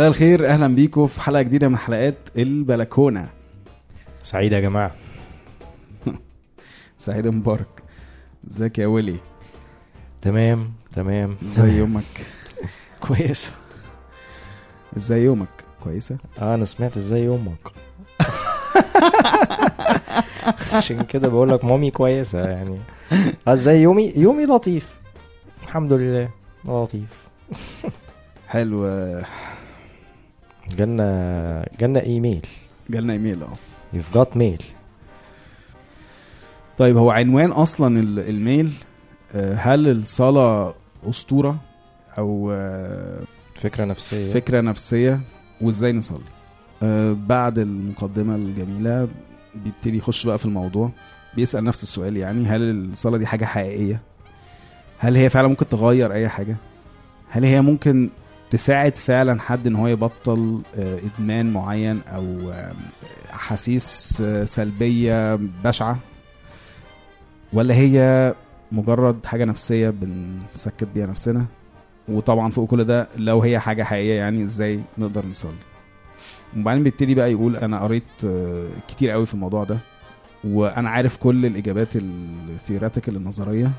مساء الخير. أهلا بيكم في حلقة جديدة من حلقات البلكونة. سعيد يا جماعة. سعيد مبارك. ازيك يا ولي؟ تمام تمام إزاي يومك؟ كويس. إزاي يومك؟ كويسة؟ آه أنا سمعت إزاي يومك. عشان كده بقول لك مامي كويسة يعني. آه، إزاي يومي؟ يومي لطيف. الحمد لله لطيف. حلو. جالنا جالنا إيميل. جالنا إيميل آه. You've got mail. طيب هو عنوان أصلا ال- الميل آه، هل الصلاة أسطورة أو آه، فكرة نفسية. فكرة نفسية؟ وإزاي نصلي؟ آه، بعد المقدمة الجميلة بيبتدي يخش بقى في الموضوع بيسأل نفس السؤال يعني هل الصلاة دي حاجة حقيقية؟ هل هي فعلا ممكن تغير أي حاجة؟ هل هي ممكن تساعد فعلا حد إن هو يبطل آه، إدمان معين أو أحاسيس آه، سلبية بشعة؟ ولا هي مجرد حاجة نفسية بنسكت بيها نفسنا؟ وطبعا فوق كل ده لو هي حاجة حقيقية يعني إزاي نقدر نصلي؟ وبعدين بيبتدي بقى يقول أنا قريت آه، كتير قوي في الموضوع ده وأنا عارف كل الإجابات ال theoretical النظرية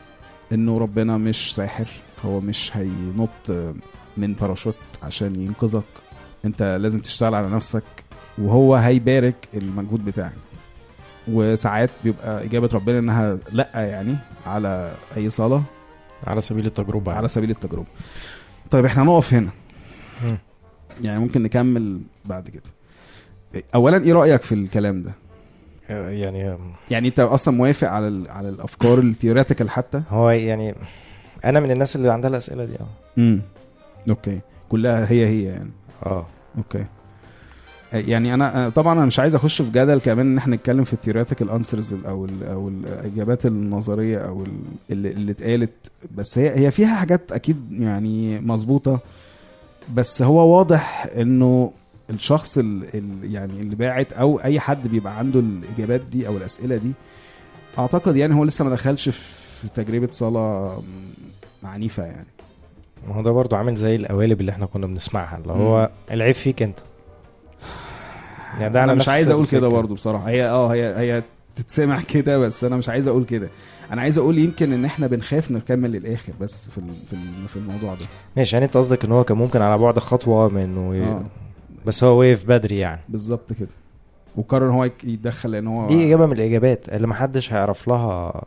إنه ربنا مش ساحر. هو مش هينط من باراشوت عشان ينقذك. انت لازم تشتغل على نفسك وهو هيبارك المجهود بتاعك. وساعات بيبقى إجابة ربنا إنها لأ يعني على أي صلاة. على سبيل التجربة على سبيل التجربة. طيب إحنا هنقف هنا. مم. يعني ممكن نكمل بعد كده. اولا إيه رأيك في الكلام ده؟ يعني يعني أنت أصلا موافق على ال- على الأفكار ال theoretical حتى؟ هو يعني أنا من الناس اللي عندها الأسئلة دي آه. امم okay. كلها هي هي يعني. آه. okay. يعني أنا أنا طبعا أنا مش عايز أخش في جدل كمان إن إحنا نتكلم في ال theoretical answers أو ال أو الاجابات النظرية أو ال- اللي, اللي اتقالت. بس هي هي فيها حاجات أكيد يعني مظبوطة. بس هو واضح إنه الشخص ال ال يعني اللي باعت أو أي حد بيبقى عنده الإجابات دي أو الأسئلة دي أعتقد يعني هو لسه ما دخلش في تجربة صلاة عنيفة يعني. ما هو ده برضو عامل زي القوالب اللي إحنا كنا بنسمعها اللي هو العيب فيك انت. يعني ده أنا مش عايز أقول. كده برضه بصراحة. هي آه هي هي تتسمع كده بس أنا مش عايز أقول كده. أنا عايز أقول يمكن إن إحنا بنخاف نكمل للآخر بس في في في الموضوع ده. ماشي يعني أنت قصدك إن هو كان ممكن على بعد خطوة من انه ي... آه. بس هو وقف بدري يعني. بالظبط كده. وقرر إن هو يتدخل لأن هو دي إجابة من الإجابات اللي محدش هيعرف لها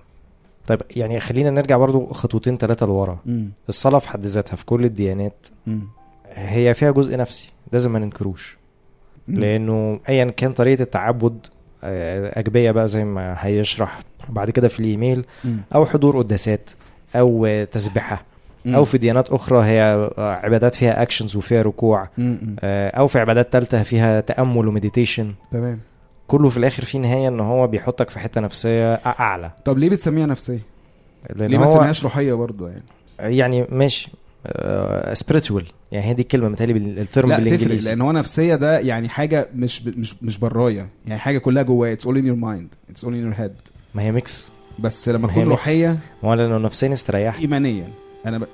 طيب يعني خلينا نرجع برضو خطوتين ثلاثة لورا. الصلاة في حد ذاتها في كل الديانات مم. هي فيها جزء نفسي لازم ما ننكروش. لأنه ايا كان طريقة التعبد آه، أجبية بقى زي ما هيشرح بعد كده في الإيميل مم. أو حضور قداسات أو تسبحه. أو في ديانات أخرى هي آه، عبادات فيها actions وفيها ركوع. مم. آه، أو في عبادات تالتة فيها تأمل و meditation تمام كله في الآخر في نهاية إن هو بيحطك في حتة نفسية أعلى. طب ليه بتسميها نفسية؟ ليه ما تسميهاش روحية برضه يعني؟ يعني ماشي. spiritual يعني هي دي الكلمة متهيألي بال- ال term لا تفرق بالانجليزي لأن هو نفسية ده يعني حاجة مش. مش مش براية. يعني حاجة كلها جوايا it's all in your mind it's all in your head ما هي mix بس لما تكون. روحية ما هو لأنه نفسيا استريحت. ايمانيا. أنا ب...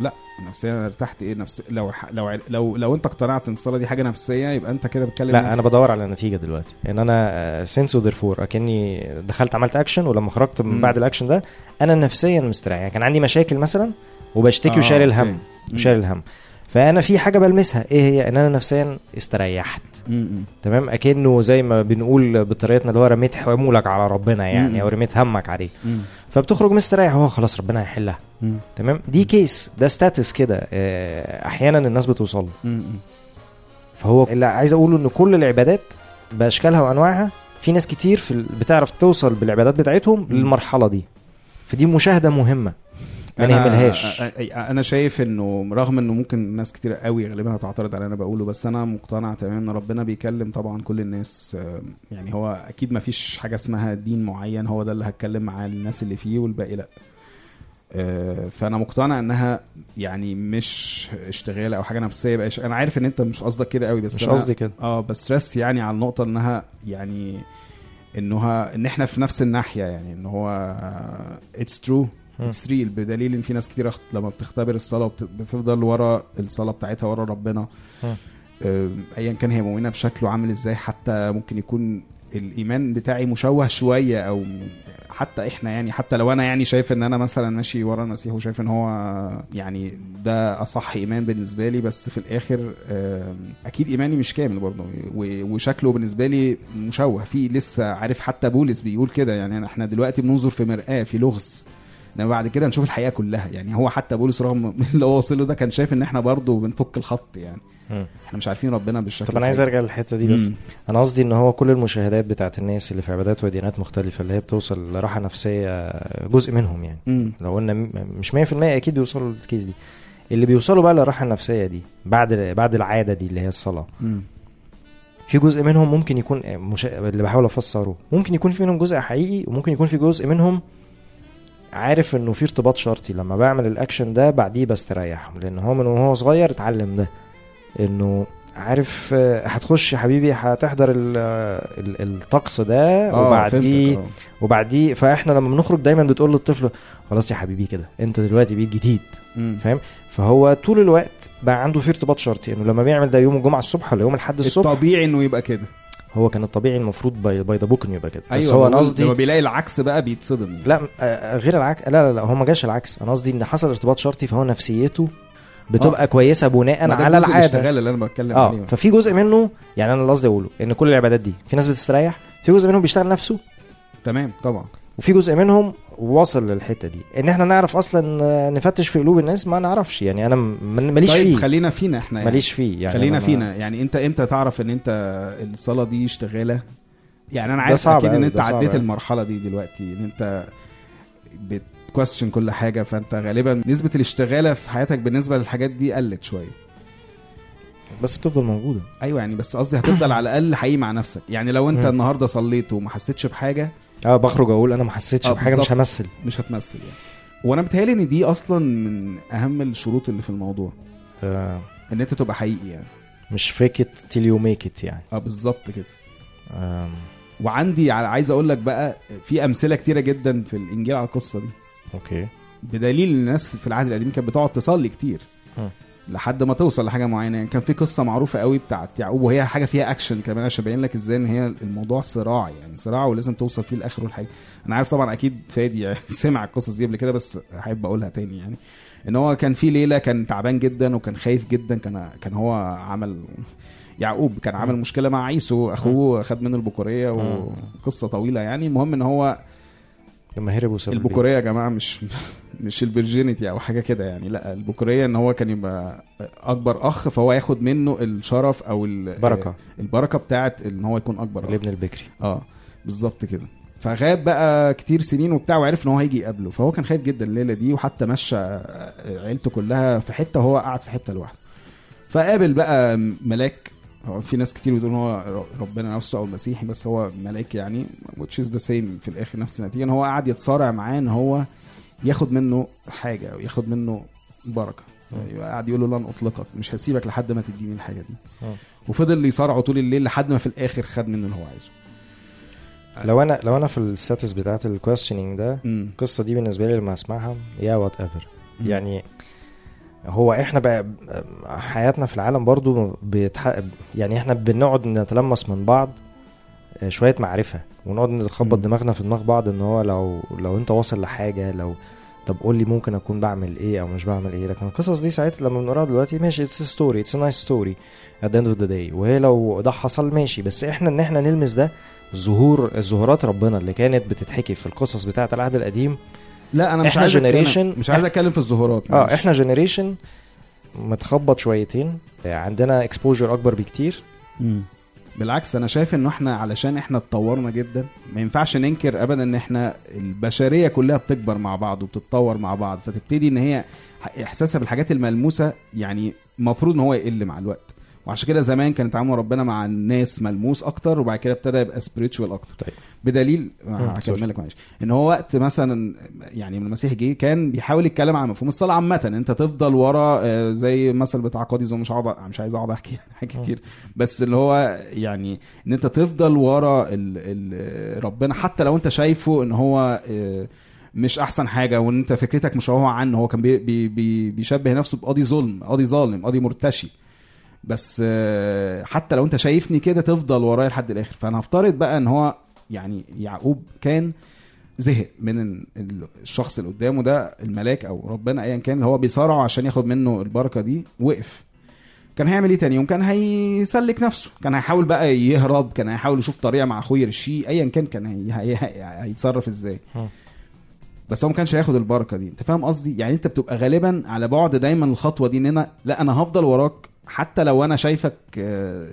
لا نفسيا أنا ارتحت إيه نفس لو ح... لو لو لو أنت اقتنعت إن الصلاة دي حاجة نفسية يبقى أنت كده بتكلم لا أنا نفسك. بدور على نتيجة دلوقتي إن أنا since و therefore أكني دخلت عملت اكشن ولما خرجت من. بعد الاكشن ده أنا نفسيا مستريح يعني كان عندي مشاكل مثلا وبشتكي آه، وشايل. الهم. وشايل الهم فأنا في حاجة بلمسها إيه هي إن أنا نفسيا استريحت مم. تمام أكنه زي ما بنقول بطريقتنا اللي هو رميت حمولك على ربنا مم. يعني أو رميت همك عليه مم. فبتخرج مستريح. هو خلاص ربنا هيحلها. تمام؟ دي case ده status كده. آه، أحيانا الناس بتوصل له. فهو اللي عايز أقوله إن كل العبادات بأشكالها وأنواعها في ناس كتير في بتعرف توصل بالعبادات بتاعتهم للمرحلة دي. فدي مشاهدة مهمة. ما نهملهاش أنا- أنا شايف إنه رغم إنه ممكن ناس كتير قوي غالبا هتعترض على اللي أنا بقوله بس أنا مقتنع تماما إن ربنا بيكلم طبعا كل الناس آه، يعني هو أكيد ما فيش حاجة اسمها دين معين هو ده اللي هتكلم مع الناس اللي فيه والباقي لأ. آه، فأنا مقتنع إنها يعني مش اشتغال أو حاجة نفسية بقى أنا عارف إن أنت مش قصدك كده قوي بس مش قصدي كده. آه بس رس يعني على النقطة إنها يعني إنها إن إحنا في نفس الناحية يعني إن هو it's true مم. it's real بدليل إن في ناس كتير أخت- لما بتختبر الصلاة بتفضل ورا الصلاة بتاعتها ورا ربنا. آه، ايا كان هي مؤمنة بشكله عامل إزاي حتى ممكن يكون الإيمان بتاعي مشوه شوية أو حتى إحنا يعني حتى لو أنا يعني شايف إن أنا مثلا ماشي ورا المسيح وشايف إن هو يعني ده أصح إيمان بالنسبة لي بس في الآخر آم، أكيد إيماني مش كامل برضه وشكله بالنسبة لي مشوه في لسه عارف حتى بولس بيقول كده يعني إحنا دلوقتي بننظر في مرآة في لغز انما بعد كده نشوف الحقيقة كلها يعني هو حتى بولس رغم اللي هو وصل له ده كان شايف إن إحنا برضه بنفك الخط يعني. إحنا مش عارفين ربنا بالشكل طب أنا عايز. أرجع للحتة دي بس مم. أنا قصدي إن هو كل المشاهدات بتاعت الناس اللي في عبادات وديانات مختلفة اللي هي بتوصل لراحة نفسية جزء منهم يعني مم. لو قلنا مش 100% أكيد بيوصلوا للكيس دي اللي بيوصلوا بقى للراحة النفسية دي بعد بعد العادة دي اللي هي الصلاة مم. في جزء منهم ممكن يكون مش... اللي بحاول أفسره ممكن يكون في منهم جزء حقيقي وممكن يكون في جزء منهم عارف إنه في ارتباط شرطي. لما بعمل الأكشن ده بعديه بستريح لأن هو من وهو صغير اتعلم ده. إنه عارف آه، هتخش يا حبيبي هتحضر ال- الطقس ده آه وبعديه آه. وبعديه فإحنا لما بنخرج دايما بتقول للطفل خلاص يا حبيبي كده أنت دلوقتي بقيت جديد. فاهم؟ فهو طول الوقت بقى عنده في ارتباط شرطي. إنه لما بيعمل ده يوم الجمعة الصبح ولا يوم الأحد الصبح الطبيعي إنه يبقى كده. هو كان الطبيعي المفروض by by the book إنه يبقى كده. بس أيوه هو أنا قصدي لما بيلاقي العكس بقى بيتصدم. لا آه، غير العكس لا لا لا هو ما جاش العكس. أنا قصدي إن حصل ارتباط شرطي فهو نفسيته بتبقى آه. كويسة بناء على العادة. الاشتغال اللي أنا بتكلم آه عليه. ففي جزء منه يعني أنا اللي قصدي أقوله إن كل العبادات دي في ناس بتستريح في جزء منهم بيشتغل نفسه. تمام طبعا. وفي جزء منهم واصل للحتة دي. إن إحنا نعرف أصلا نفتش في قلوب الناس ما نعرفش. يعني أنا ماليش طيب فيه. خلينا فينا إحنا يعني. ماليش فيه. يعني خلينا فينا. يعني أنت إمتى تعرف إن أنت الصلاة دي اشتغالة؟ يعني أنا عارف أكيد إن أنت عديت. المرحلة دي دلوقتي إن أنت بتكويستشن كل حاجة فأنت غالبا نسبة الاشتغالة في حياتك بالنسبة للحاجات دي قلت شوية. بس بتفضل موجودة. أيوه يعني بس قصدي هتفضل على الأقل حقيقي مع نفسك. يعني لو أنت. النهارده صليت وما حسيتش بحاجة آه بخرج أقول أنا ما حسيتش آه، بحاجة مش. همثل. مش هتمثل يعني. وأنا بتهيألي ان دي أصلا من اهم الشروط اللي في الموضوع. آه. ان انت تبقى حقيقي يعني. مش fake it till you make it يعني. آه بالظبط كده. آم، وعندي عايز أقول لك بقى في امثلة كتيرة جدا في الانجيل على القصة دي. okay. بدليل الناس في العهد القديم كانت بتقعد تصلي كتير. مم. لحد ما توصل لحاجة معينة. يعني كان في قصة معروفة قوي بتاعت يعقوب وهي حاجة فيها اكشن كمان عشان ابين لك إزاي إن هي الموضوع صراع يعني صراع ولازم توصل فيه لاخره الحاجة أنا عارف طبعا أكيد فادي يعني سمع القصص دي قبل كده بس احب أقولها تاني يعني. إن هو كان في ليلة كان تعبان جدا وكان خايف جدا كان كان هو عمل يعقوب كان عامل. مشكلة مع عيسو أخوه خد منه البكوريه. وقصة طويلة يعني. المهم إن هو لما هرب البيت. البكورية يا جماعة مش مش الفيرجينيتي أو حاجة كده يعني لأ البكورية إن هو كان يبقى أكبر أخ فهو ياخد منه الشرف أو ال- بركة. البركة بتاعت إن هو يكون أكبر أخ. الابن البكري. آه بالظبط كده. فغاب بقى كتير سنين وبتاع وعرف إن هو هيجي يقابله فهو كان خايف جدا الليلة دي وحتى مشى عيلته كلها في حتة وهو قاعد في حتة لوحده. فقابل بقى ملاك هو في ناس كتير بتقول هو ربنا نفسه أو المسيحي بس هو ملاك يعني which is the same في الآخر نفس النتيجة إن هو قاعد يتصارع معاه إن هو ياخد منه حاجة أو ياخد منه بركة يعني قاعد يقول له لن أطلقك مش هسيبك لحد ما تديني الحاجة دي. وفضل يصارعه طول الليل لحد ما في الآخر خد منه اللي هو عايزه لو أنا لو أنا في ال status بتاعت ال questioning ده. القصة دي بالنسبة لي لما أسمعها yeah whatever. يعني هو إحنا بقى حياتنا في العالم برضو بيتح... يعني إحنا بنقعد نتلمس من بعض آه، شوية معرفة ونقعد نخبط. دماغنا في دماغ بعض إن هو لو لو أنت واصل لحاجة لو طب قول لي ممكن أكون بعمل إيه أو مش بعمل إيه لكن القصص دي ساعتها لما بنقراها دلوقتي ماشي it's story it's nice story at the end of the day وهي لو ده حصل ماشي بس إحنا إن إحنا نلمس ده ظهور ظهورات ربنا اللي كانت بتتحكي في القصص بتاعة العهد القديم لا أنا مش إحنا عايز generation- مش عايز أتكلم في الظهورات آه. إحنا generation متخبط شويتين. عندنا اكسبوجر أكبر بكتير. مم. بالعكس أنا شايف إنه إحنا علشان إحنا اتطورنا جدا ما ينفعش ننكر ابدا إن إحنا البشرية كلها بتكبر مع بعض وبتتطور مع بعض. فتبتدي إن هي إحساسها بالحاجات الملموسة يعني المفروض إن هو يقل مع الوقت. وعشان كده زمان كان تعامل ربنا مع الناس ملموس أكتر وبعد كده ابتدى يبقى سبiritual أكتر. طيب. بدليل مم، هكمل لك معلش. إن هو وقت مثلا يعني من المسيح جه كان بيحاول يتكلم عن مفهوم الصلاة عامة. أنت تفضل ورا آه، زي مثل بتاع قاضي مش هقعد مش عايز أقعد أحكي حاجات كتير. بس اللي هو يعني إن أنت تفضل ورا ال ال ربنا حتى لو أنت شايفه إن هو آه، مش أحسن حاجة وإن أنت فكرتك مشوهه عنه هو كان بي بي بي بيشبه نفسه بقاضي ظلم قاضي ظالم قاضي مرتشي. بس آه، حتى لو انت شايفني كده تفضل ورايا لحد الآخر. فأنا هفترض بقى إن هو يعني يعقوب كان زهق من ال- ال- الشخص اللي قدامه ده الملاك أو ربنا ايا كان اللي هو بيصارعه عشان ياخد منه البركة دي وقف. كان هيعمل إيه تاني يوم؟ كان هيسلك نفسه. كان هيحاول بقى يهرب كان هيحاول يشوف طريقة مع أخوه يرشيه ايا كان كان هي... هي... هي... هيتصرف إزاي. بس هو ما كانش هياخد البركة دي. أنت فاهم قصدي؟ يعني أنت بتبقى غالبا على بعد دايما الخطوة دي إن أنا لا أنا هفضل وراك حتى لو أنا شايفك آه،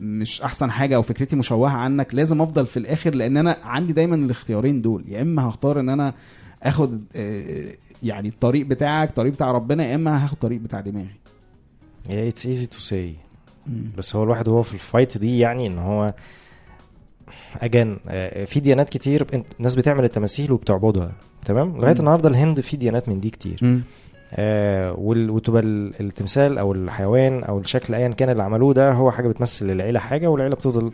مش أحسن حاجة أو فكرتي مشوهة عنك لازم أفضل في الآخر لأن أنا عندي دايما الاختيارين دول. يا إما هختار إن أنا آخد آه، يعني الطريق بتاعك الطريق بتاع ربنا يا إما هاخد الطريق بتاع دماغي. it's easy to say بس هو الواحد وهو في ال fight دي يعني إن هو again في ديانات كتير الناس بتعمل التماثيل وبتعبدها تمام؟ لغاية. النهارده الهند في ديانات من دي كتير. مم. آه وتبقى ال- التمثال أو الحيوان أو الشكل ايا كان اللي عملوه ده هو حاجة بتمثل العيله حاجة والعيلة بتفضل.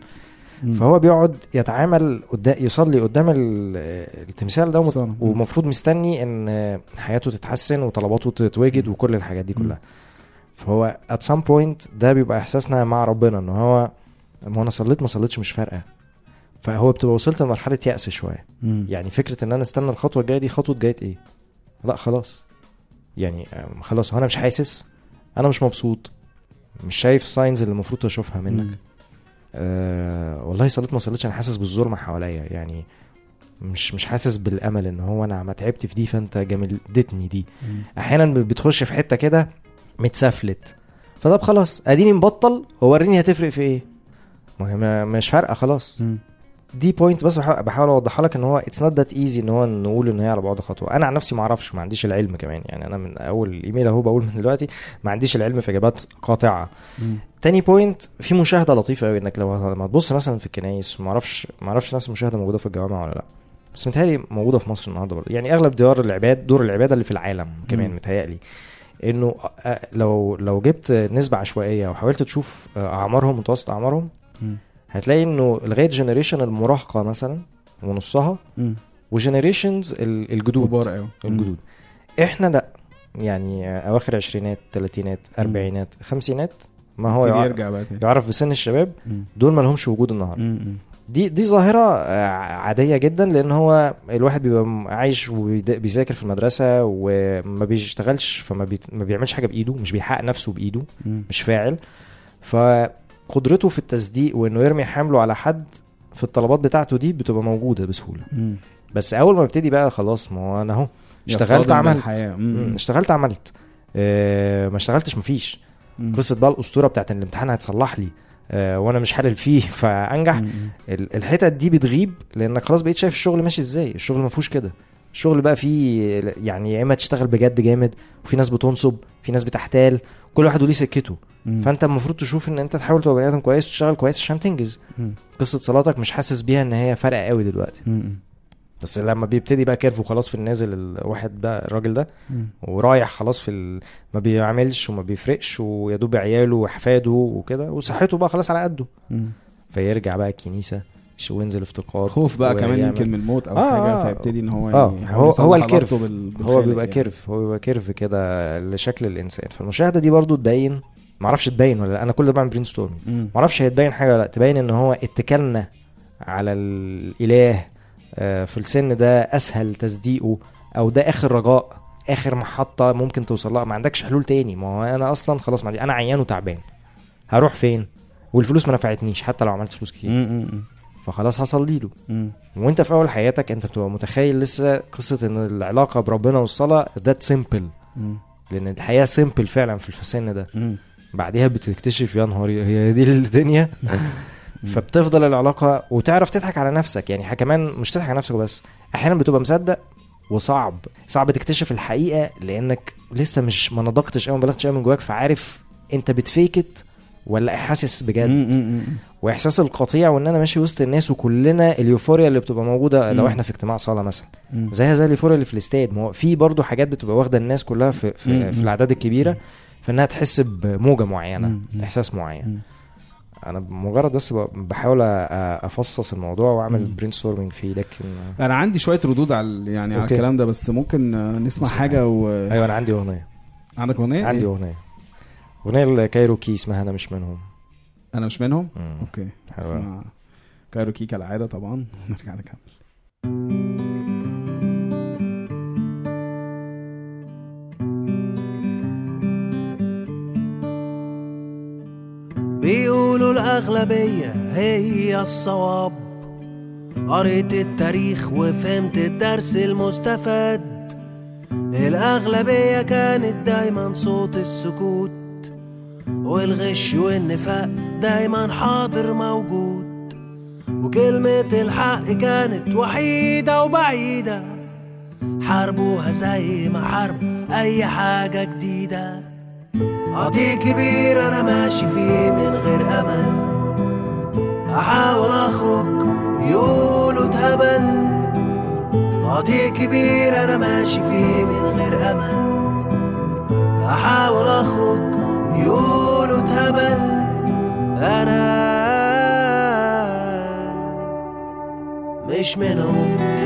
فهو بيقعد يتعامل قدام يصلي قدام ال- التمثال ده. ومفروض مستني إن حياته تتحسن وطلباته تتوجد وكل الحاجات دي كلها. فهو at some point ده بيبقى إحساسنا مع ربنا إن هو ما أنا صليت ما صليتش مش فارقة. فهو بتبقى وصلت لمرحلة يأس شوية. يعني فكرة إن أنا استنى الخطوة الجاية دي خطوة جاية إيه؟ لا خلاص. يعني خلاص هو أنا مش حاسس أنا مش مبسوط مش شايف ال signs اللي المفروض أشوفها منك. أه والله صليت ما صليتش أنا حاسس بالظلم حواليا يعني مش مش حاسس بالأمل إن هو أنا ما تعبت في دي فأنت جاملتني دي مم. أحيانا بتخش في حتة كده متسفلت فطب خلاص أديني مبطل ووريني هتفرق في إيه ما- مش فارقة خلاص مم. دي point بس بحاول أوضحها لك إن هو it's not that easy إن هو نقول إن هي على بعد خطوة أنا عن نفسي ما أعرفش ما عنديش العلم كمان يعني أنا من أول إيميل أهو بقول من دلوقتي ما عنديش العلم في إجابات قاطعة. تاني point في مشاهدة لطيفة قوي إنك لو لما تبص مثلا في الكنايس ما أعرفش ما أعرفش نفس المشاهدة موجودة في الجوامع ولا لأ بس متهيألي موجودة في مصر النهارده برضه يعني أغلب ديار العباد دور العبادة اللي في العالم كمان. متهيألي إنه لو لو جبت نسبة عشوائية وحاولت تشوف أعمارهم متوسط أعمارهم. هتلاقي إنه لغاية generation المراهقه مثلا ونصها. و generations الجدود. كبار قوي الجدود. إحنا لأ. يعني أواخر عشرينات تلاتينات أربعينات خمسينات ما هو يبتدي يع- يرجع بقى يعرف بسن الشباب. دول ما لهمش وجود النهارده. دي دي ظاهرة آه، عادية جدا لأن هو الواحد بيبقى عايش وبيذاكر في المدرسة وما بيشتغلش فما بي... ما بيعملش حاجة بإيده مش بيحقق نفسه بإيده. مش فاعل. فقدرته في التصديق وإنه يرمي حمله على حد في الطلبات بتاعته دي بتبقى موجودة بسهولة. مم. بس أول ما ابتدي بقى خلاص ما هو أنا أهو اشتغلت عملت. اشتغلت عملت. آه ما اشتغلتش مفيش. قصة بقى الأسطورة بتاعت إن الامتحان هيتصلح لي آه وأنا مش حالل فيه فأنجح. الحتت دي بتغيب لأنك خلاص بقيت شايف الشغل ماشي إزاي؟ الشغل ما فيهوش كده. الشغل بقى فيه يعني يا إما تشتغل بجد جامد وفي ناس بتنصب في ناس بتحتال كل واحد وليه سكته مم. فأنت المفروض تشوف إن أنت تحاول تبقى بني آدم كويس وتشتغل كويس عشان تنجز مم. قصة صلاتك مش حاسس بيها إن هي فارقة قوي دلوقتي مم. بس لما بيبتدي بقى curve وخلاص في النازل الواحد بقى الراجل ده. ورايح خلاص في ال... ما بيعملش وما بيفرقش ويا دوب عياله واحفاده وكده وصحته بقى خلاص على قده. فيرجع بقى الكنيسة وينزل افتقار خوف بقى كمان يمكن من الموت أو آه، حاجة آه. فيبتدي إن هو آه، يعني هو- هو ال curve. هو بيبقى يعني. curve هو بيبقى curve كده لشكل الإنسان فالمشاهدة دي برضو تبين معرفش تبين ولا لأ أنا كل ده بعمل brainstorm. معرفش هي تبين حاجة ولا لأ تبين إن هو اتكالنا على الإله آه، في السن ده أسهل تصديقه أو ده آخر رجاء آخر محطة ممكن توصل لها ما عندكش حلول تاني ما هو أنا أصلا خلاص ما أنا عيان وتعبان هروح فين والفلوس ما نفعتنيش حتى لو عملت فلوس كتير. فخلاص هصلي له مم. وانت في اول حياتك انت بتبقى متخيل لسه قصة إن العلاقة بربنا والصلاة that simple. لأن الحياة simple فعلا في السن ده. مم. بعديها بتكتشف يا نهاري هي دي الدنيا. فبتفضل العلاقة وتعرف تضحك على نفسك. يعني كمان مش تضحك على نفسك بس أحيانا بتبقى مصدق وصعب. صعب تكتشف الحقيقة لأنك لسه مش ما نضجتش قوي ما بلغتش قوي من جواك فعارف أنت بت fake it ولا حاسس بجد. وإحساس القطيع وإن أنا ماشي وسط الناس وكلنا ال euphoria اللي بتبقى موجودة لو. إحنا في اجتماع صلاه مثلا. زيها زي ال euphoria اللي في الاستاد ما هو في برضه حاجات بتبقى واخدة الناس كلها في في. في الأعداد الكبيرة فانها تحس بموجة معينة. إحساس معين. أنا مجرد بس بحاول أفصص الموضوع وأعمل. brainstorming فيه لكن أنا عندي شوية ردود على يعني على okay. الكلام ده بس ممكن نسمع نسمع حاجة و... أيوه أنا عندي أغنية عندك أغنية عندي إيه؟ أغنية أغنية لكايروكي اسمها أنا مش منهم. أنا مش منهم؟ مم. okay. اسمع كايروكي كالعادة طبعا. ونرجع نكمل. بيقولوا الأغلبية هي الصواب. قريت التاريخ وفهمت الدرس المستفاد. الأغلبية كانت دايما صوت السكوت. والغش والنفاق دايما حاضر موجود. وكلمة الحق كانت وحيدة وبعيدة. حاربوها زي ما حاربوا أي حاجة جديدة. قطيع كبير أنا ماشي فيه من غير أمل. أحاول أخرج يقولوا اتهبل. قطيع كبير أنا ماشي فيه من غير أمل. مش منهم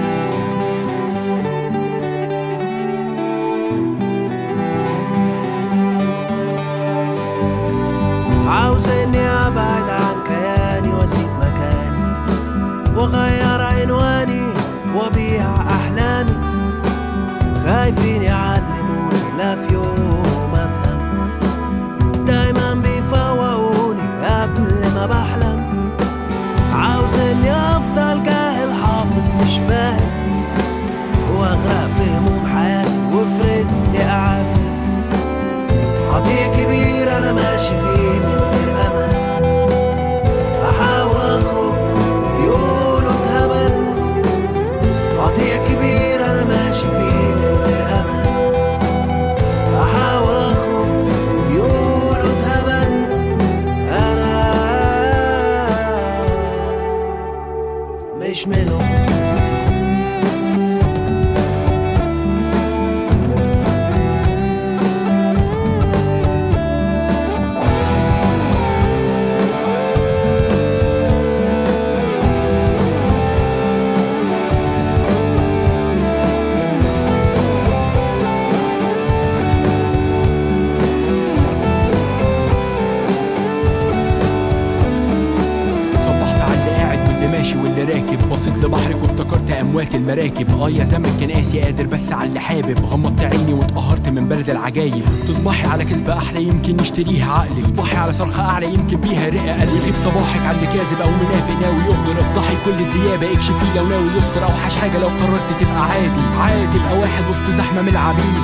يشتريها عقلك تصبحي على صرخة أعلى يمكن بيها رئة قلبي. صباحك على اللي كاذب أو منافق ناوي يغدر أفضحي كل الديابة اكشفي لو ناوي يستر أوحش حاجة لو قررت تبقى عادي. عادي تبقى واحد وسط زحمة من العبيد.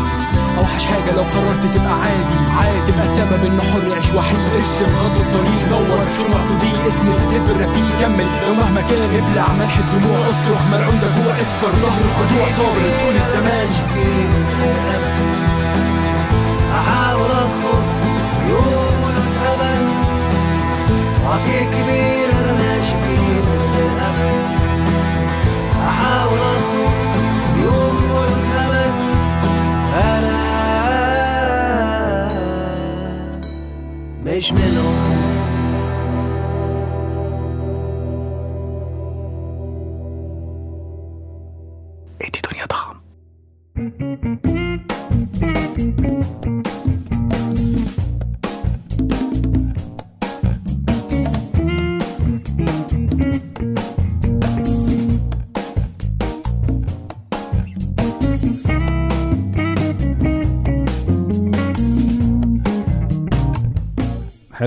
أوحش حاجة لو قررت تبقى عادي. عادي تبقى سبب إنه حر يعيش وحيد. ارسم خط الطريق نور شمع تضيء اسند لف الرفيق كمل. لو مهما كان ابلع ملح الدموع اصرخ. ملعون ده جوع اكسر. ظهر الخضوع صابر طول الزمان. أحاول اخرج قطيع كبير أنا ماشي فيه من غير امل أحاول أخرج يقولوا اتهبل أنا مش منهم.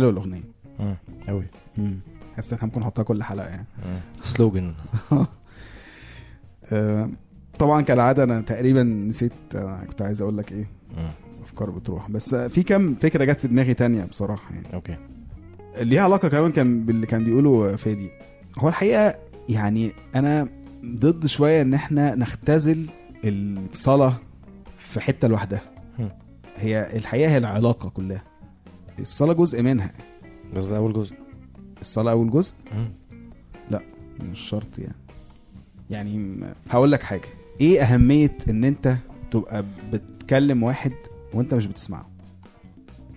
حلو الأغنية. مم. قوي مم. حاسس إن إحنا ممكن نحطها كل حلقة يعني. سلوجن. آه، طبعا كالعادة أنا تقريبا نسيت آه، كنت عايز أقول لك إيه. أفكار بتروح. بس في كام فكرة جت في دماغي تانية بصراحة يعني. أوكي. ليها علاقة كمان كان باللي كان بيقوله فادي. هو الحقيقة يعني أنا ضد شوية إن إحنا نختزل الصلاة في حتة لوحدها. هي الحقيقة هي العلاقة كلها. الصلاة جزء منها. بس ده أول جزء. الصلاة أول جزء؟ مم. مش شرط يعني. يعني هقول لك حاجة. إيه أهمية إن أنت تبقى بتكلم واحد وأنت مش بتسمعه؟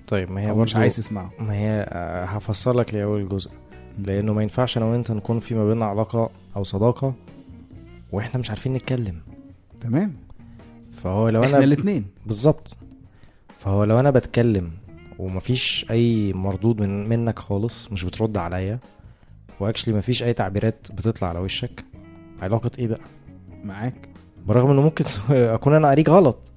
طيب ما هي أو مش عايز تسمعه. ما هي آه، هفسر لك ليه اول جزء لأنه ما ينفعش أنا وأنت نكون في ما بيننا علاقة أو صداقة وإحنا مش عارفين نتكلم. تمام. فهو لو إحنا أنا الاثنين بالظبط. فهو لو أنا بتكلم ومفيش أي مردود من منك خالص مش بترد عليا. وأكشلي مفيش أي تعبيرات بتطلع على وشك. علاقة إيه بقى؟ معاك. برغم إنه ممكن أكون أنا قاريك غلط.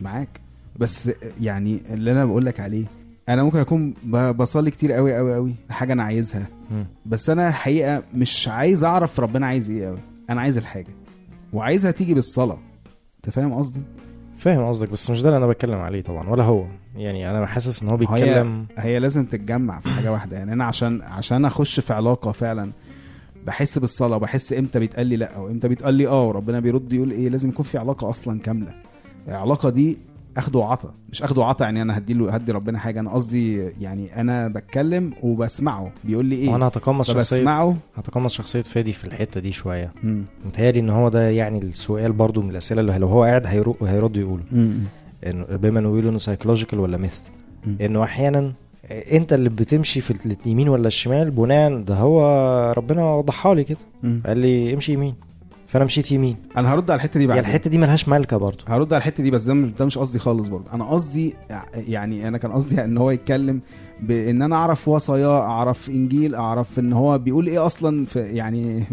معاك. بس يعني اللي أنا بقول لك عليه أنا ممكن أكون بصلي كتير قوي قوي قوي حاجة أنا عايزها. مم. بس أنا الحقيقة مش عايز أعرف ربنا عايز إيه قوي أنا عايز الحاجة. وعايزها تيجي بالصلاة. أنت فاهم قصدي؟ فاهم قصدك بس مش ده اللي أنا بتكلم عليه طبعا ولا هو. يعني أنا حاسس إن هو بيتكلم هي لازم تتجمع في حاجة واحدة. يعني أنا عشان عشان أخش في علاقة فعلا بحس بالصلاة وبحس إمتى بيتقال لي لأ وامتى بيتقال لي آه وربنا بيرد يقول إيه لازم يكون في علاقة أصلا كاملة. العلاقة دي أخد وعطا مش أخد وعطا يعني أنا هدي له هدي ربنا حاجة. أنا قصدي يعني أنا بتكلم وبسمعه. بيقول لي إيه؟ وأنا هتقمص شخصيه هتقمص شخصية فادي في الحتة دي شوية. متهيألي إن هو ده يعني السؤال برضو من الأسئلة اللي لو هو قاعد هيرد يقوله. إنه بما إنه بيقولوا إنه psychological ولا myth. إنه أحيانا إنت اللي بتمشي في اليمين ولا الشمال بناء ده هو ربنا وضحها لي كده. قال لي امشي يمين. فأنا مشيت يمين. أنا هرد على الحتة دي بعد يعني الحتة دي ملهاش ملكة برضو هرد على الحتة دي بس ده مش- ده مش قصدي خالص برضه. أنا قصدي يعني أنا كان قصدي إن هو يتكلم بإن أنا أعرف وصاياه أعرف إنجيل أعرف إن هو بيقول إيه أصلا في يعني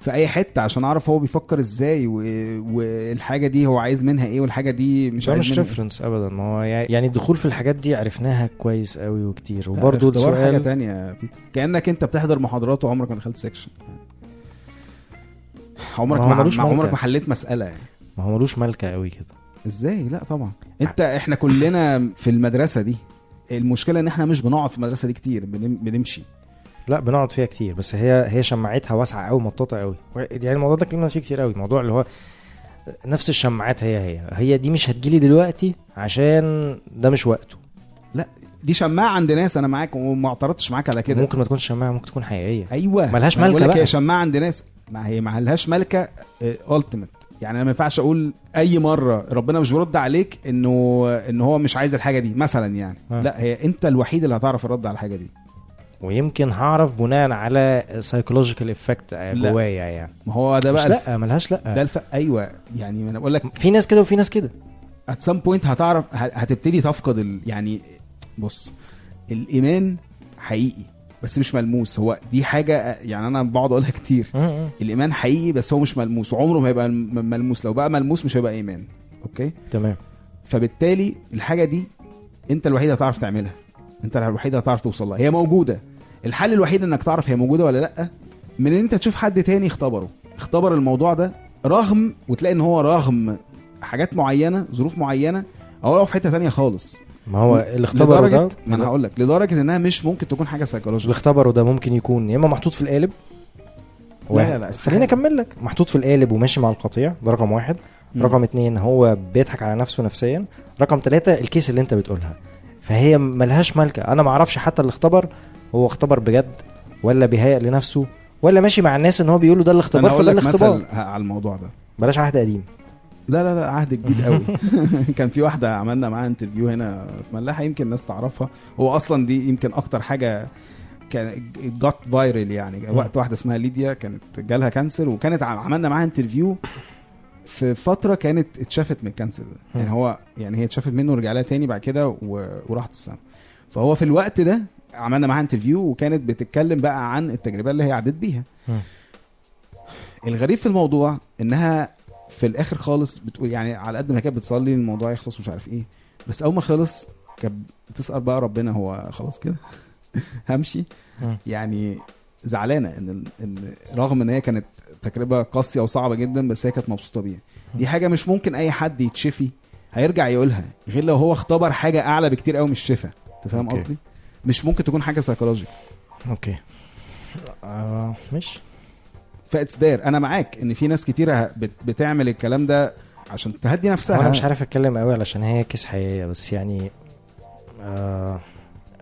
في أي حتة عشان أعرف هو بيفكر إزاي و... والحاجة دي هو عايز منها إيه والحاجة دي مش ده عايز مش منها إيه. reference ابدا. ما هو يع- يعني الدخول في الحاجات دي عرفناها كويس قوي وكتير. وبرضه اختبار حاجة تانية يا بيتر. كأنك أنت بتحضر محاضرات وعمرك ما دخلت section عمرك ما ما, عمرك. ما حليت مسألة يعني. ما هو ملوش ملكة قوي كده. إزاي؟ لا طبعا. أنت إحنا كلنا في المدرسة دي المشكلة إن إحنا مش بنقعد في المدرسة دي كتير بنم- بنمشي. لا بنقعد فيها كتير بس هي هي شماعتها واسعة قوي مطاطه قوي يعني الموضوع ده اتكلمنا فيه كتير قوي الموضوع اللي هو نفس الشماعات هي هي. هي دي مش هتجيلي دلوقتي عشان ده مش وقته. دي شماعة عند ناس أنا معاك وما اعترضتش معاك على كده. ممكن ما تكونش شماعة ممكن تكون حقيقية. أيوه. ملهاش ما أنا بقول ملكة لك بقى. هي شماعة عند ناس. ما هي ما لهاش ملكه ultimate يعني أنا ما ينفعش أقول أي مرة ربنا مش بيرد عليك إنه إن هو مش عايز الحاجة دي مثلا يعني. آه. لا هي أنت الوحيد اللي هتعرف الرد على الحاجة دي. ويمكن هعرف بناء على psychological effect. جوايا يعني. ما هو ده بقى. لأ ملهاش لأ. ده الف... أيوه يعني ما أنا بقول لك في ناس كده وفي ناس كده. At some point هتعرف هتبتدي تفقد ال... يعني بص الإيمان حقيقي بس مش ملموس. هو دي حاجة يعني أنا بقعد أقولها كتير. الإيمان حقيقي بس هو مش ملموس وعمره ما هيبقى ملموس. لو بقى ملموس مش هيبقى إيمان أوكي؟ تمام. فبالتالي الحاجة دي أنت الوحيد هتعرف تعملها. انت الوحيد هتعرف توصل لها. هي موجودة. الحل الوحيد انك تعرف هي موجودة ولا لأ من إن انت تشوف حد تاني اختبره. اختبر الموضوع ده رغم وتلاقي إن هو رغم حاجات معينة ظروف معينة أو هو في حتة تانية خالص. ما هو اللي اختبره ده ما أنا هقول لك. لدرجة إنها مش ممكن تكون حاجة اللي سايكولوجيه اختبره ده ممكن يكون يا إما محطوط في القالب. لا واحد. لا لا. خليني أكمل لك. محطوط في القالب وماشي مع القطيع ده رقم واحد. مم. رقم اتنين هو بيضحك على نفسه نفسيا. رقم ثلاثة الكيس اللي أنت بتقولها. فهي ملهاش ملكة. أنا معرفش حتى اللي اختبر هو اختبر بجد ولا بيهيأ لنفسه ولا ماشي مع الناس إن هو بيقولوا ده الاختبار فده الاختبار. مثل على الموضوع ده. بلاش عهد قديم. لا لا لا عهد جديد قوي. كان في واحدة عملنا معاها interview هنا في ملاحة يمكن الناس تعرفها. هو أصلا دي يمكن أكتر حاجة كان جات viral يعني. وقت واحدة اسمها ليديا كانت جالها cancer وكانت عملنا معاها interview في فترة كانت اتشافت من ال cancer ده يعني. هو يعني هي اتشافت منه ورجع لها تاني بعد كده وراحت السما فهو في الوقت ده عملنا معاها interview وكانت بتتكلم بقى عن التجربة اللي هي عدت بيها. الغريب في الموضوع إنها في الآخر خالص بتقول يعني على قد ما كانت بتصلي الموضوع يخلص مش عارف إيه بس أول ما خلص كانت بتسأل بقى ربنا هو خلاص كده همشي. يعني زعلانة إن إن رغم إن هي كانت تجربة قاسية وصعبة جدا بس هي كانت مبسوطة بيها. دي حاجة مش ممكن أي حد يتشفي هيرجع يقولها غير لو هو اختبر حاجة أعلى بكتير قوي من الشفا أنت فاهم. قصدي؟ مش ممكن تكون حاجة سايكولوجيك okay. آه مش. that's there أنا معاك إن في ناس كتيرة بت بتعمل الكلام ده عشان تهدي نفسها. أنا مش عارف أتكلم قوي علشان هي case حقيقية بس يعني آه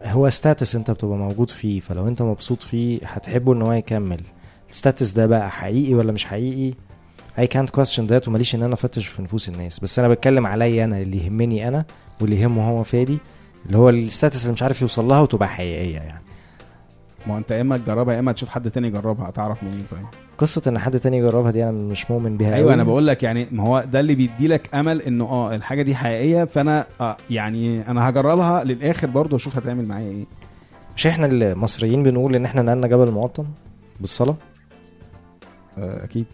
هو status انت بتبقى موجود فيه فلو انت مبسوط فيه هتحبه ان هو يكمل. ال status ده بقى حقيقي ولا مش حقيقي؟ I can't question that وماليش ان أنا افتش في نفوس الناس. بس أنا بتكلم عليا أنا اللي يهمني أنا واللي يهمه هو فادي اللي هو الستاتس اللي مش عارف يوصل لها وتبقى حقيقية يعني. ما انت يا إما تجربها يا إما تشوف حد تاني يجربها هتعرف منين طيب؟ قصة إن حد تاني يجربها دي أنا مش مؤمن بيها أيوه. أنا بقول لك يعني ما هو ده اللي بيدي لك أمل إنه آه الحاجة دي حقيقية فأنا آه يعني أنا هجربها للآخر برضه أشوف هتعمل معايا إيه. مش إحنا المصريين بنقول إن إحنا نقلنا جبل المقطم بالصلاة؟ آه أكيد.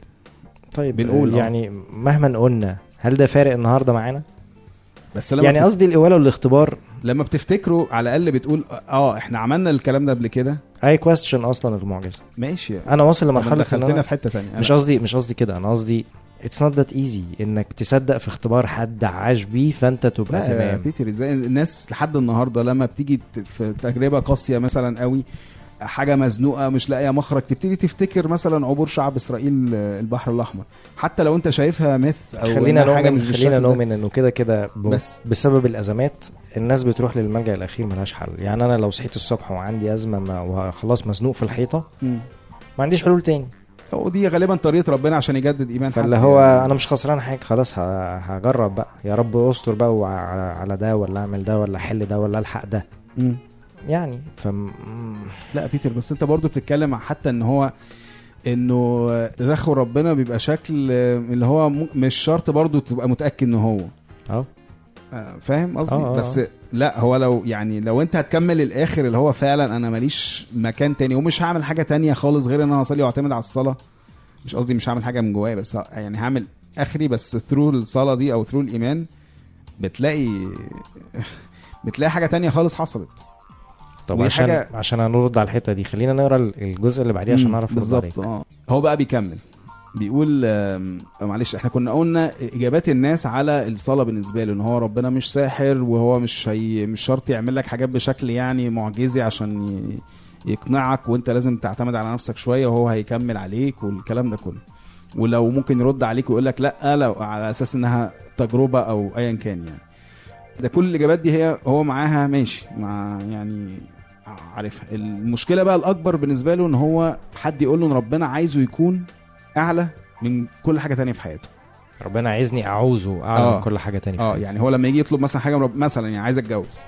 طيب بنقول، آه. يعني مهما قلنا هل ده فارق النهارده معانا؟ بس لما يعني بتف... قصدي الاوله والإختبار. لما بتفتكروا على الأقل بتقول آه إحنا عملنا الكلام ده قبل كده؟ أي question أصلا المعجزة. ماشي. أنا واصل لمرحلة إن أنا في حتة تانية. مش قصدي مش قصدي كده أنا قصدي it's not that easy إنك تصدق في اختبار حد عاش بيه فأنت تبقى لا تمام. بيتر إزاي الناس لحد النهارده لما بتيجي في تجربة قاسية مثلا قوي حاجة مزنوقة مش لاقية مخرج تبتدي تفتكر مثلا عبور شعب إسرائيل البحر الأحمر حتى لو أنت شايفها مث أو خلينا إنها حاجة نؤمن مش خلينا. نؤمن إنه كده كده بس. بسبب الأزمات الناس بتروح للملجأ الأخير ملهاش حل يعني أنا لو صحيت الصبح وعندي أزمة ما وخلاص مزنوق في الحيطة. ما عنديش حلول تاني ودي غالبا طريقة ربنا عشان يجدد إيمان فاللي هو يعني. أنا مش خسران حاجة خلاص هجرب بقى يا رب أستر بقى على ده ولا أعمل ده ولا أحل ده ولا ألحق ده مم. يعني. فم لا بيتر بس انت برضو بتتكلم حتى ان هو انه تدخل ربنا بيبقى شكل اللي هو مش شرط برضو تبقى متأكد ان هو. آه. آه، فاهم قصدي؟ آه، آه، بس لا هو لو يعني لو انت هتكمل الآخر اللي هو فعلا أنا ماليش مكان تاني ومش هعمل حاجة تانية خالص غير إن أنا أصلي وأعتمد على الصلاة. مش قصدي مش هعمل حاجة من جوايا بس يعني هعمل آخري بس ثرو الصلاة دي أو ثرو الإيمان بتلاقي بتلاقي حاجة تانية خالص حصلت. طب عشان حاجة- عشان هنرد على الحتة دي خلينا نقرأ الجزء اللي بعديه عشان نعرف بالظبط آه. هو بقى بيكمل. بيقول آم، معلش إحنا كنا قلنا إجابات الناس على الصلاة بالنسبة له إن هو ربنا مش ساحر وهو مش هي مش شرط يعمل لك حاجات بشكل يعني معجزي عشان يقنعك وأنت لازم تعتمد على نفسك شوية وهو هيكمل عليك والكلام ده كله. ولو ممكن يرد عليك ويقول لك لأ لو على أساس إنها تجربة أو ايا كان يعني. ده كل الإجابات دي هي هو معاها ماشي مع يعني عارفها المشكلة بقى الأكبر بالنسبة له إن هو حد يقول له إن ربنا عايزه يكون أعلى من كل حاجة تانية في حياته ربنا عايزني أعوزه أعلى آه. من كل حاجة تانية في آه. يعني هو لما يجي يطلب مثلا حاجة رب مثلا يعني عايز أتجوز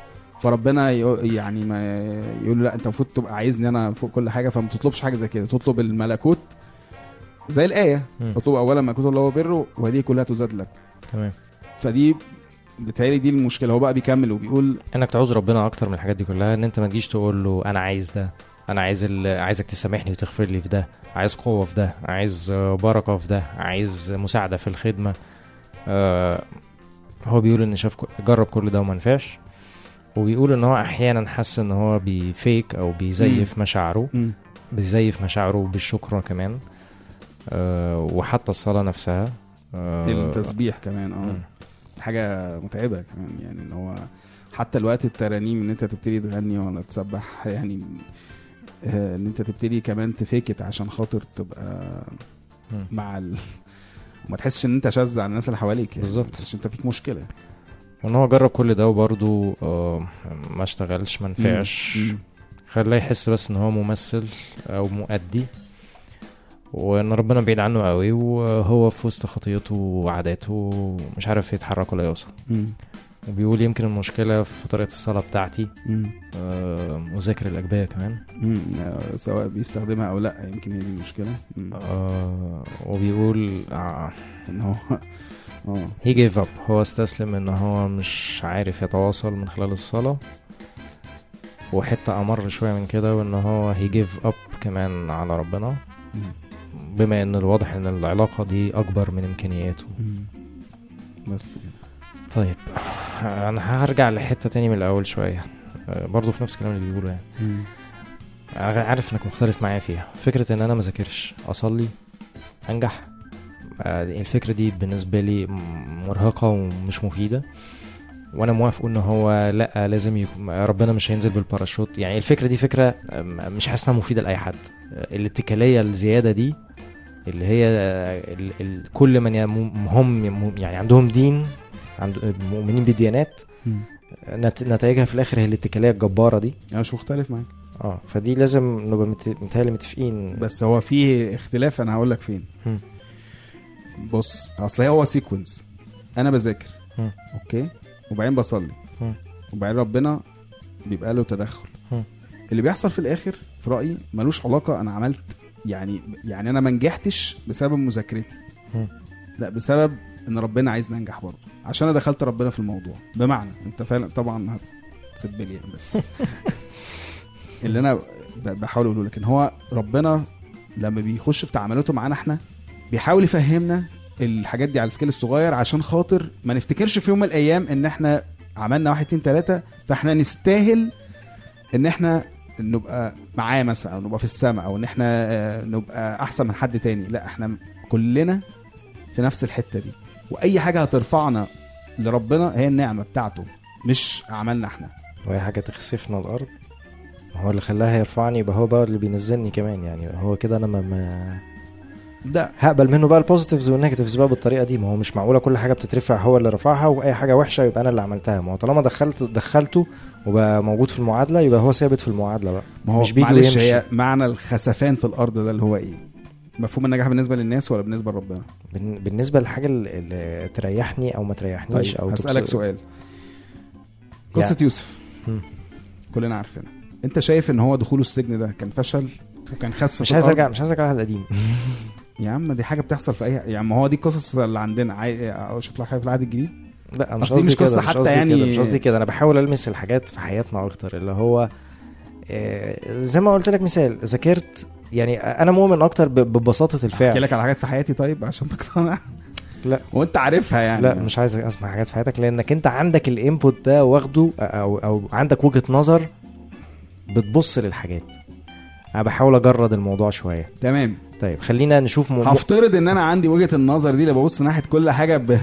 فربنا يعني ما يقول له لا أنت المفروض تبقى عايزني أنا فوق كل حاجة فما تطلبش حاجة زي كده تطلب الملكوت زي الآية. اطلب اولا ملكوت الله وبره وهذه كلها تزاد لك تمام فدي بتهيألي دي المشكلة هو بقى بيكمل وبيقول إنك تعوز ربنا أكتر من الحاجات دي كلها إن أنت ما تجيش تقول له أنا عايز ده أنا عايز ال... عايزك تسامحني وتغفر لي في ده عايز قوة في ده عايز بركة في ده عايز مساعدة في الخدمة آه هو بيقول إن شاف جرب كل ده وما نفعش وبيقول إن هو أحيانا حس إن هو بيفيك أو بيزيف مشاعره مم. بيزيف مشاعره بالشكر كمان آه وحتى الصلاة نفسها آه التسبيح كمان آه مم. حاجة متعبة كمان يعني إن هو حتى الوقت الترانيم إن أنت تبتدي تغني ولا تسبح يعني آه، إن أنت تبتدي كمان تفيكت عشان خاطر تبقى. مع ال... وما تحسش إن أنت شاذ عن الناس اللي حواليك يعني بالظبط. تحسش أنت فيك مشكلة وإن هو جرب كل ده وبرضه آه ما اشتغلش ما نفعش. خلاه يحس بس إن هو ممثل أو مؤدي وإن ربنا بعيد عنه قوي وهو في وسط خطيته وعاداته مش عارف يتحرك ولا يوصل. وبيقول يمكن المشكلة في طريقة الصلاة بتاعتي. آه وذاكر الأجبية كمان مم. آه، سواء بيستخدمها أو لأ يمكن هي دي المشكلة مم. آه وبيقول آه إن هو آه he gave up هو استسلم إن هو مش عارف يتواصل من خلال الصلاة وحتة أمر شوية من كده وإن هو he gave up كمان على ربنا مم. بما إن الواضح إن العلاقة دي أكبر من إمكانياته. بس. طيب أنا هرجع لحتة تاني من الأول شوية آه، برضه في نفس الكلام اللي بيقوله يعني. أنا عارف إنك مختلف معايا فيها فكرة إن أنا ما ذاكرش أصلي أنجح آه، الفكرة دي بالنسبة لي م- مرهقة ومش مفيدة وأنا موافق ان هو لا لازم يكون ربنا مش هينزل بالباراشوت. يعني الفكرة دي فكرة آم، مش حاسس انها مفيدة لأي حد. الاتكالية الزيادة دي اللي هي آه، ال ال كل من هم يعني عندهم دين عند مؤمنين بديانات نتائجها في الآخر هي الاتكالية الجبارة دي. أنا مش مختلف معاك. آه فدي لازم نبقى مت- متهيألي متفقين. بس هو فيه اختلاف أنا هقول لك فين. مم. بص أصل هو sequence أنا بذاكر. أوكي؟ وبعدين بصلي. وبعدين ربنا بيبقى له تدخل. اللي بيحصل في الآخر في رأيي ملوش علاقة أنا عملت يعني يعني أنا ما نجحتش بسبب مذاكرتي. لا بسبب إن ربنا عايزني أنجح برضه عشان أنا دخلت ربنا في الموضوع بمعنى أنت فعلا طبعا هتسب لي يعني بس اللي أنا بحاول أقوله لك إن هو ربنا لما بيخش في تعاملاته معانا إحنا بيحاول يفهمنا الحاجات دي على السكيل الصغير عشان خاطر ما نفتكرش في يوم من الأيام إن إحنا عملنا واحد اتنين تلاتة فإحنا نستاهل إن إحنا نبقى معاه مثلا أو نبقى في السماء أو إن إحنا آه، نبقى أحسن من حد تاني. لا إحنا كلنا في نفس الحتة دي. وأي حاجة هترفعنا لربنا هي النعمة بتاعته مش أعمالنا إحنا. وهي حاجة تخسفنا الأرض. هو اللي خلاها يرفعني يبقى هو بقى اللي بينزلني كمان يعني. هو كده أنا ما, ما ده. هقبل منه بقى ال positives وال negatives بقى بالطريقة دي. ما هو مش معقولة كل حاجة بتترفع هو اللي رفعها وأي حاجة وحشة يبقى أنا اللي عملتها. ما هو طالما دخلت دخلته وبقى موجود في المعادلة يبقى هو ثابت في المعادلة بقى. ما هو مش بيجي معلش. هي معنى الخسفان في الأرض ده اللي هو إيه؟ مفهوم النجاح بالنسبة للناس ولا بالنسبة لربنا؟ بن- بالنسبة للحاجة اللي- تريحني أو ما تريحنيش طيب أو هسألك تبص- سؤال قصة يوسف. مم. كلنا عارفينها. أنت شايف إن هو دخوله السجن ده كان فشل وكان خسف مش عايز؟ ارجع مش عايز أرجع على القديم يا عم دي حاجة بتحصل في اي يعني ما هو دي القصص اللي عندنا. عايز أشوف لك حاجة في العهد الجديد. لا مش قصدي مش مش حتى قصدي يعني- كده مش قصدي كده. أنا بحاول ألمس الحاجات في حياتنا أكتر اللي هو آه، زي ما قلت لك مثال ذاكرت يعني أنا مؤمن أكتر ببساطة أحكي الفعل لك على حاجات في حياتي طيب عشان تقتنع؟ لا. وأنت عارفها يعني. لا مش عايز أسمع حاجات في حياتك لأنك أنت عندك ال input ده واخده أو أو عندك وجهة نظر بتبص للحاجات. أنا بحاول أجرد الموضوع شوية. تمام. طيب خلينا نشوف م... هفترض إن أنا عندي وجهة النظر دي اللي ببص ناحية كل حاجة ب...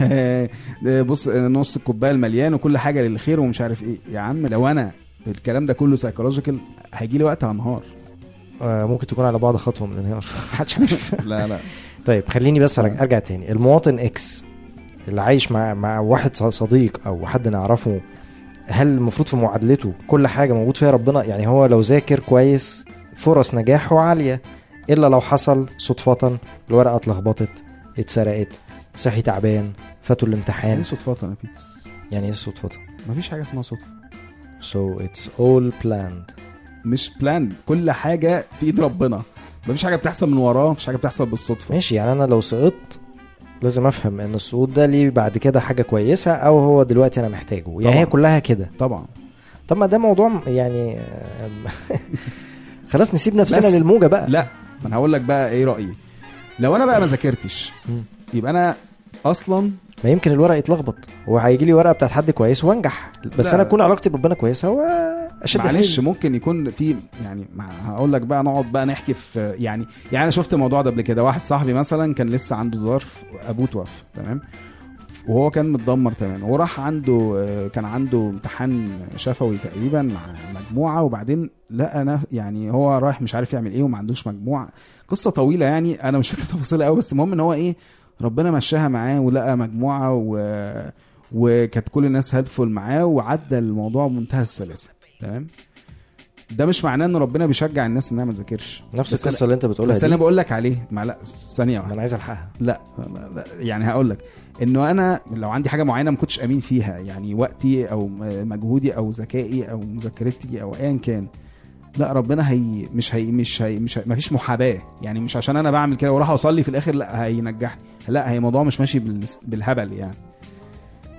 بص نص الكوباية المليان وكل حاجة للخير ومش عارف إيه. يا عم لو أنا الكلام ده كله psychological هيجي لي وقت هنهار آه، ممكن تكون على بعد خطوة من الانهيار. محدش عارف. لا لا. طيب خليني بس أرجع تاني. المواطن X اللي عايش مع مع واحد صديق أو حد نعرفه هل المفروض في معادلته كل حاجة موجود فيها ربنا؟ يعني هو لو ذاكر كويس فرص نجاحه عالية. إلا لو حصل صدفة الورقة اتلخبطت اتسرقت صحي تعبان فاتوا الامتحان. صدفات أنا بيتر؟ يعني إيه صدفة؟ مفيش حاجة اسمها صدفة. So it's all planned. مش planned كل حاجة في إيد ربنا. مفيش حاجة بتحصل من وراه مفيش حاجة بتحصل بالصدفة. ماشي يعني أنا لو سقطت لازم أفهم إن السقوط ده ليه بعد كده حاجة كويسة أو هو دلوقتي أنا محتاجه. يعني طبعاً. هي كلها كده. طبعا. طب ما ده موضوع يعني خلاص نسيب نفسنا للموجة بقى. لا ما أنا هقول لك بقى إيه رأيي لو أنا بقى ما ذاكرتش. يبقى أنا أصلا ما يمكن الورق يتلخبط وهيجي لي ورقة بتاعت حد كويس وأنجح بس. أنا أكون علاقتي بربنا كويسة واشد معلش حيلي. ممكن يكون في يعني هقول لك بقى نقعد بقى نحكي في يعني يعني أنا شفت الموضوع ده قبل كده واحد صاحبي مثلا كان لسه عنده ظرف أبوه توفى تمام وهو كان متدمر تماما. وراح عنده آه، كان عنده امتحان شفوي تقريبا مع مجموعة وبعدين لقى أنا يعني هو رايح مش عارف يعمل إيه وما عندوش مجموعة. قصة طويلة يعني أنا مش فاكر تفاصيلها قوي بس المهم إن هو إيه ربنا مشاها معاه ولقى مجموعة و وكانت كل الناس هيلفول معاه وعدى الموضوع بمنتهى السلاسة. تمام؟ ده مش معناه إن ربنا بيشجع الناس إنها ما تذاكرش. نفس القصة اللي أنت بتقولها بس أنا بقول لك عليه مع لا ثانية واحدة. أنا عايز ألحقها. لا, يعني هقول لك إنه أنا لو عندي حاجة معينة ما كنتش امين فيها يعني وقتي أو مجهودي أو ذكائي أو مذاكرتي أو ايا كان لا ربنا هي مش هي مش هي مش ما فيش محاباة. يعني مش عشان أنا بعمل كده وأروح أصلي في الآخر لا هينجحني. لا هي الموضوع مش ماشي بال- بالهبل يعني.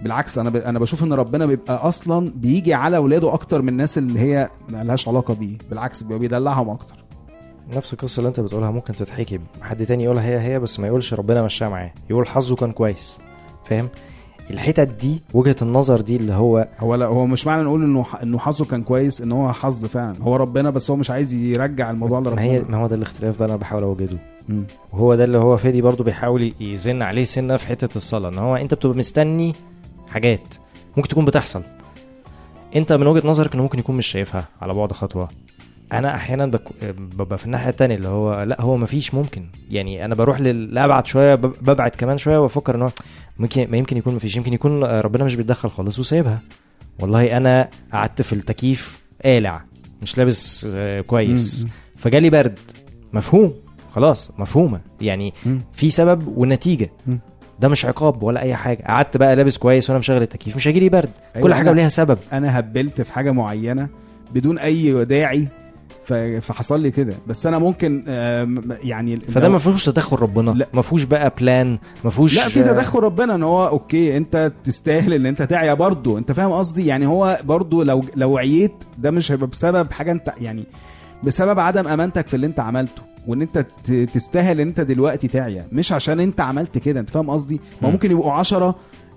بالعكس أنا ب... أنا بشوف إن ربنا بيبقى أصلا بيجي على اولاده أكتر من الناس اللي هي ما لهاش علاقة بيه بالعكس بيبقى بيدلعهم أكتر. نفس القصة اللي أنت بتقولها ممكن تتحكي حد تاني يقولها هي هي بس ما يقولش ربنا مشاها معاه يقول حظه كان كويس. فاهم؟ الحتت دي وجهة النظر دي اللي هو هو لا هو مش معنى نقول إنه إنه حظه كان كويس إن هو حظ فعلا. هو ربنا بس هو مش عايز يرجع الموضوع ما لربنا. هي ما هو ده الاختلاف بقى أنا بحاول أوجده. وهو ده اللي هو فادي برضو بيحاول يزن عليه سنة في حتة الصلاة إن هو أنت بتبقى مستني حاجات ممكن تكون بتحصل. انت من وجهة نظرك انه ممكن يكون مش شايفها على بعد خطوة. انا أحيانا بك... ببقى في الناحية التانية اللي هو لا هو مفيش ممكن. يعني أنا بروح لأبعد شوية بب- ببعد كمان شوية وافكر ان هو ممكن ما يمكن يكون مفيش. يمكن يكون ربنا مش بيتدخل خالص وسايبها. والله أنا قعدت في التكييف قالع مش لابس آه، كويس. فجالي برد. مفهوم. خلاص مفهومة. يعني. في سبب ونتيجة. ده مش عقاب ولا أي حاجة. قعدت بقى لابس كويس وأنا مشغل التكييف. مش هيجي لي برد. أيوة كل حاجة وليها سبب. أنا هبلت في حاجة معينة بدون أي داعي فحصل لي كده. بس أنا ممكن آم، يعني فده ما فيهوش تدخل ربنا. لا. ما فيهوش بقى plan ما فيهوش لا في تدخل ربنا إن هو okay أنت تستاهل إن أنت تعيا برضه. أنت فاهم قصدي؟ يعني هو برضه لو لو عييت ده مش هيبقى بسبب حاجة أنت يعني بسبب عدم أمانتك في اللي أنت عملته. وان انت تستاهل ان انت دلوقتي تعيا. مش عشان انت عملت كده انت فاهم قصدي؟ ما مم. ممكن يبقوا عشرة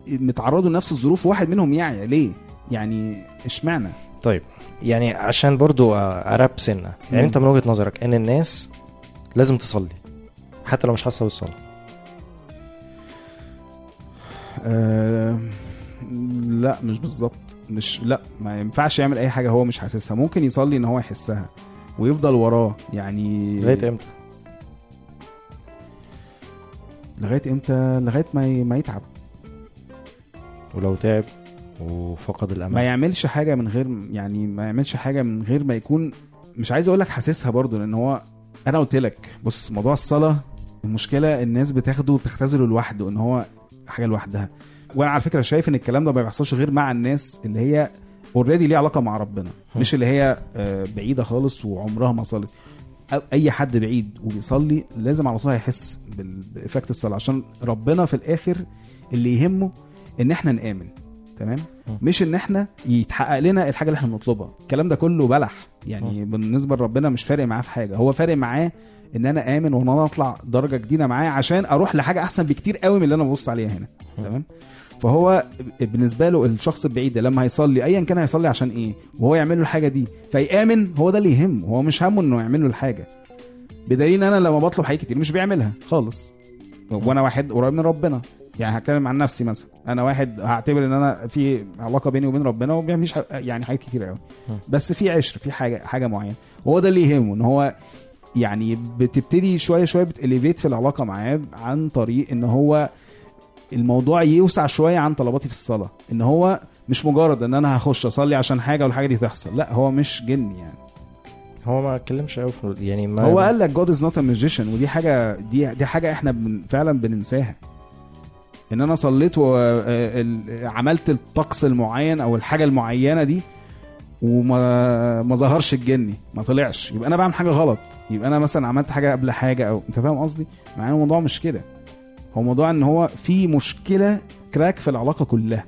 متعرضوا لنفس الظروف وواحد منهم يعيا. ليه؟ يعني اشمعنى؟ طيب يعني عشان برضو أراب سنة. مم. يعني انت من وجهة نظرك ان الناس لازم تصلي حتى لو مش حاسة بالصلاة؟ آه لا مش بالظبط. مش لا ما ينفعش يعمل أي حاجة هو مش حاسسها. ممكن يصلي إن هو يحسها. ويفضل وراه. يعني لغاية إمتى؟ لغاية إمتى؟ لغاية ما ما يتعب. ولو تعب وفقد ما الامل يعملش حاجة من غير يعني ما يعملش حاجة من غير ما يكون مش عايز أقول لك حاسسها برضو لأن هو أنا قلت لك بص موضوع الصلاة المشكلة الناس بتاخده وبتختزله لوحده إن هو حاجة لوحدها. وأنا على فكرة شايف إن الكلام ده ما بيحصلش غير مع الناس اللي هي already ليها علاقة مع ربنا مش اللي هي آه، بعيدة خالص وعمرها ما صلت. أي حد بعيد وبيصلي لازم على طول هيحس ب effect الصلاة عشان ربنا في الآخر اللي يهمه إن إحنا نآمن تمام؟ مش إن إحنا يتحقق لنا الحاجة اللي إحنا بنطلبها. الكلام ده كله بلح. يعني بالنسبة لربنا مش فارق معاه في حاجة. هو فارق معاه إن أنا آمن وإن أنا أطلع درجة جديدة معاه عشان أروح لحاجة أحسن بكتير قوي من اللي أنا ببص عليها هنا تمام؟ فهو بالنسبة له الشخص البعيد لما هيصلي ايا كان هيصلي عشان إيه؟ وهو يعمل له الحاجة دي. فيآمن هو ده اللي يهمه هو مش همه إنه يعمل له الحاجة. بدليل إن أنا لما بطلب حاجات كتير مش بيعملها خالص. وأنا واحد قريب من ربنا يعني هتكلم عن نفسي مثلا. أنا واحد هعتبر إن أنا في علاقة بيني وبين ربنا وما بيعملش يعني حاجات كتير قوي بس في عشر في حاجة حاجة معينة. وهو ده اللي يهمه إن هو يعني بتبتدي شوية شوية بت elevate في العلاقة معاه عن طريق إن هو الموضوع يوسع شوية عن طلباتي في الصلاة. إن هو مش مجرد إن أنا هخش أصلي عشان حاجة والحاجة دي تحصل. لا هو مش جن يعني. هو ما اتكلمش قوي في يعني ما هو قال لك God is not magician ودي حاجة دي دي حاجة إحنا بن فعلا بننساها. إن أنا صليت وعملت الطقس المعين أو الحاجة المعينة دي وما ما ظهرش الجني ما طلعش. يبقى أنا بعمل حاجة غلط. يبقى أنا مثلا عملت حاجة قبل حاجة أو أنت فاهم قصدي؟ مع إن الموضوع مش كده. هو موضوع إن هو في مشكلة كراك في العلاقة كلها.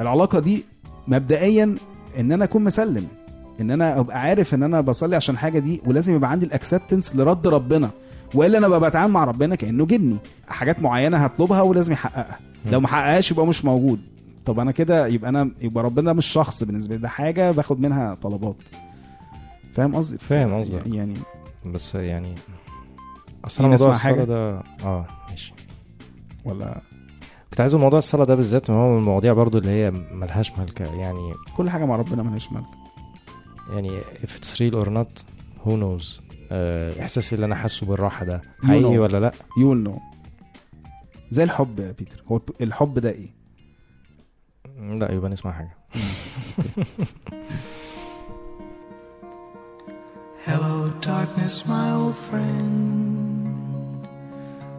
العلاقة دي مبدئيا إن أنا أكون مسلم إن أنا أبقى عارف إن أنا بصلي عشان حاجة دي ولازم يبقى عندي الاكسبتنس لرد ربنا. وإلا أنا ببقى بتعامل مع ربنا كأنه جني. حاجات معينة هطلبها ولازم يحققها. لو ما حققهاش يبقى مش موجود. طب أنا كده يبقى أنا يبقى ربنا مش شخص بالنسبة لي. ده حاجة باخد منها طلبات. فاهم قصدي؟ فاهم قصدك. يعني بس يعني في أصلا ناس موضوع؟ الصلاة ده آه ماشي. ولا؟ كنت عايز موضوع الصلاة ده بالذات هو من المواضيع برضو اللي هي ملهاش ملكة يعني كل حاجة مع ربنا ملهاش ملك يعني if it's real or not who knows آه، إحساسي اللي أنا حاسه بالراحة ده You حقيقي know. ولا لأ؟ يو نو زي الحب يا بيتر. هو الحب ده إيه؟ لا يبقى نسمع حاجة. Hello, darkness, my old friend.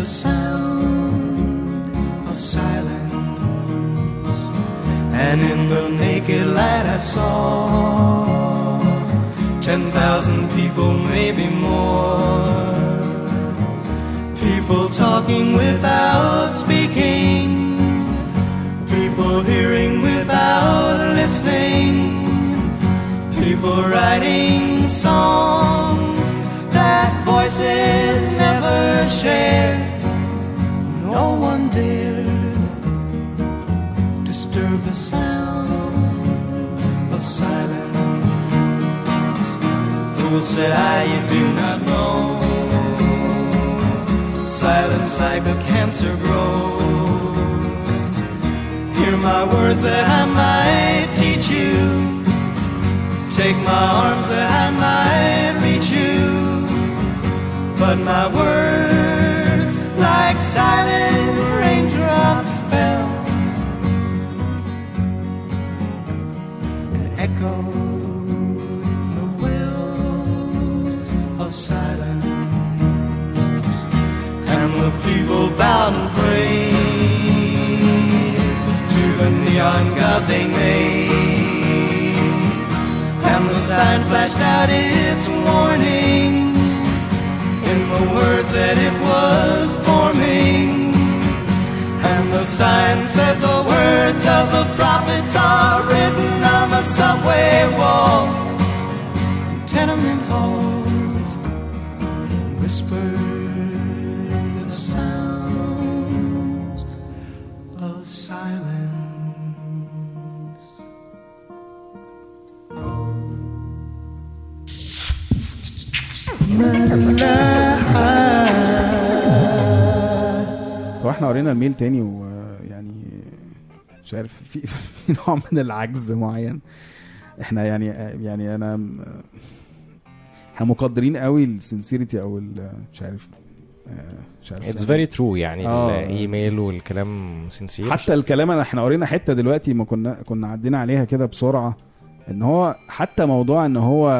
the sound of silence. And in the naked light, I saw ten thousand people, maybe more. People talking without speaking people hearing without listening, people writing songs that voices never share. Silence. Fool said I, you do not know. Silence like a cancer grows. Hear my words that I might teach you. Take my arms that I might reach you. But my words, like silent people bowed and prayed to the neon god they made. And the sign flashed out its warning in the words that it was forming. And the sign said إحنا قرينا ال mail تاني ويعني مش عارف في في نوع من العجز معين إحنا يعني يعني انا إحنا مقدرين قوي ال sincerity أو مش عارف مش عارف it's يعني. very true يعني آه. الايميل والكلام sincere حتى الكلام إحنا قرينا حتة دلوقتي ما كنا كنا عدينا عليها كده بسرعة ان هو حتى موضوع ان هو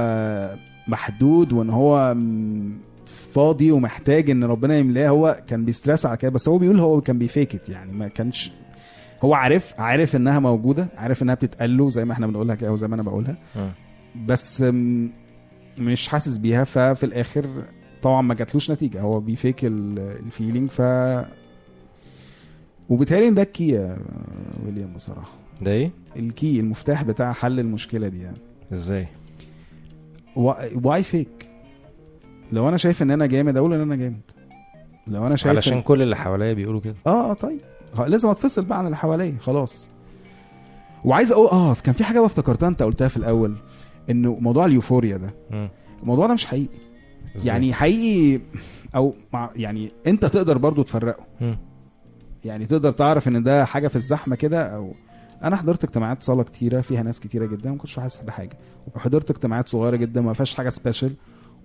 محدود وان هو فاضي ومحتاج إن ربنا يملاه. هو كان بي stress على كده بس هو بيقول هو كان بي fake it يعني. ما كانش هو عارف عارف إنها موجودة عارف إنها بتتقال له زي ما إحنا بنقولها كده وزي ما أنا بقولها. مم. بس مش حاسس بيها. ففي الآخر طبعا ما جاتلوش نتيجة. هو بي fake ال feeling ف وبالتالي إن ده ال key يا ويليام بصراحة. ده إيه؟ ال key المفتاح بتاع حل المشكلة دي يعني. إزاي؟ واي فيك لو أنا شايف إن أنا جامد أقول إن أنا جامد. لو أنا شايف علشان إن- كل اللي حواليا بيقولوا كده. آه آه طيب. لازم أتفصل بقى عن اللي حواليا خلاص. وعايز أقول آه كان في حاجة بقى افتكرتها أنت قلتها في الأول إنه موضوع اليوفوريا ده. مم. الموضوع ده مش حقيقي. إزاي؟ يعني حقيقي أو مع يعني أنت تقدر برضو تفرقه. مم. يعني تقدر تعرف إن ده حاجة في الزحمة كده أو أنا حضرت اجتماعات صلاه كتيرة فيها ناس كتيرة جدا ما كنتش حاسس بحاجة. وحضرت اجتماعات صغيرة جدا ما فيهاش حاجة special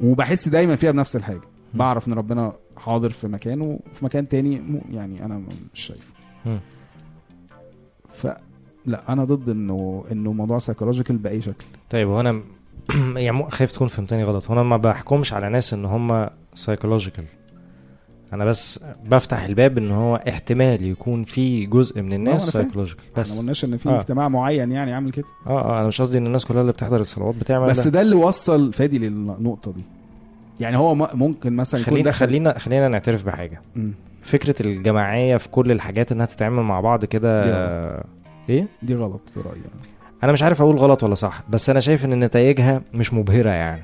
وبحس دايما فيها بنفس الحاجة. بعرف إن ربنا حاضر في مكان وفي مكان تاني مو- يعني أنا مش شايفه. ف لا أنا ضد انه إنه موضوع psychological بأي شكل. طيب هو أنا يعني خايف تكون فهمتني غلط. هو أنا ما بحكمش على ناس إن هم psychological أنا بس بفتح الباب إن هو احتمال يكون في جزء من الناس. سايكولوجيكال بس ما قلناش إن في آه. اجتماع معين يعني عامل كده آه آه أنا مش قصدي إن الناس كلها اللي بتحضر الصلوات بتعمل بس ده ده اللي وصل فادي للنقطة دي يعني هو م- ممكن مثلا يكون خلينا دخل خلينا خلينا نعترف بحاجة مم. فكرة الجماعية في كل الحاجات إنها تتعامل مع بعض كده إيه دي غلط في رأيي. أنا مش عارف أقول غلط ولا صح بس أنا شايف إن نتائجها مش مبهرة يعني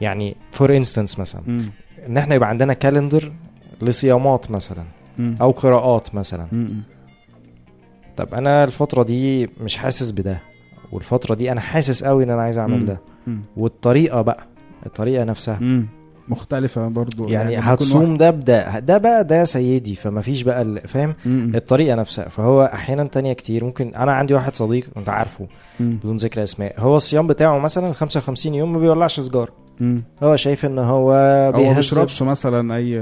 يعني for instance مثلا مم. إن إحنا يبقى عندنا calendar لصيامات مثلا مم. أو قراءات مثلا مم. طب أنا الفترة دي مش حاسس بده والفترة دي أنا حاسس قوي إن أنا عايز أعمل. ده. والطريقة بقى الطريقة نفسها مم. مختلفة برضو يعني ممكن هتصوم ده بده ده بقى ده سيدي فما فيش بقى فاهم. الطريقة نفسها فهو أحيانا تانية كتير ممكن أنا عندي واحد صديق أنت عارفه. بدون ذكر أسماء هو الصيام بتاعه مثلا 55 يوم ما بيولعش سجاره مم. هو شايف إن هو أو ما بيهذب بيشربش مثلا أي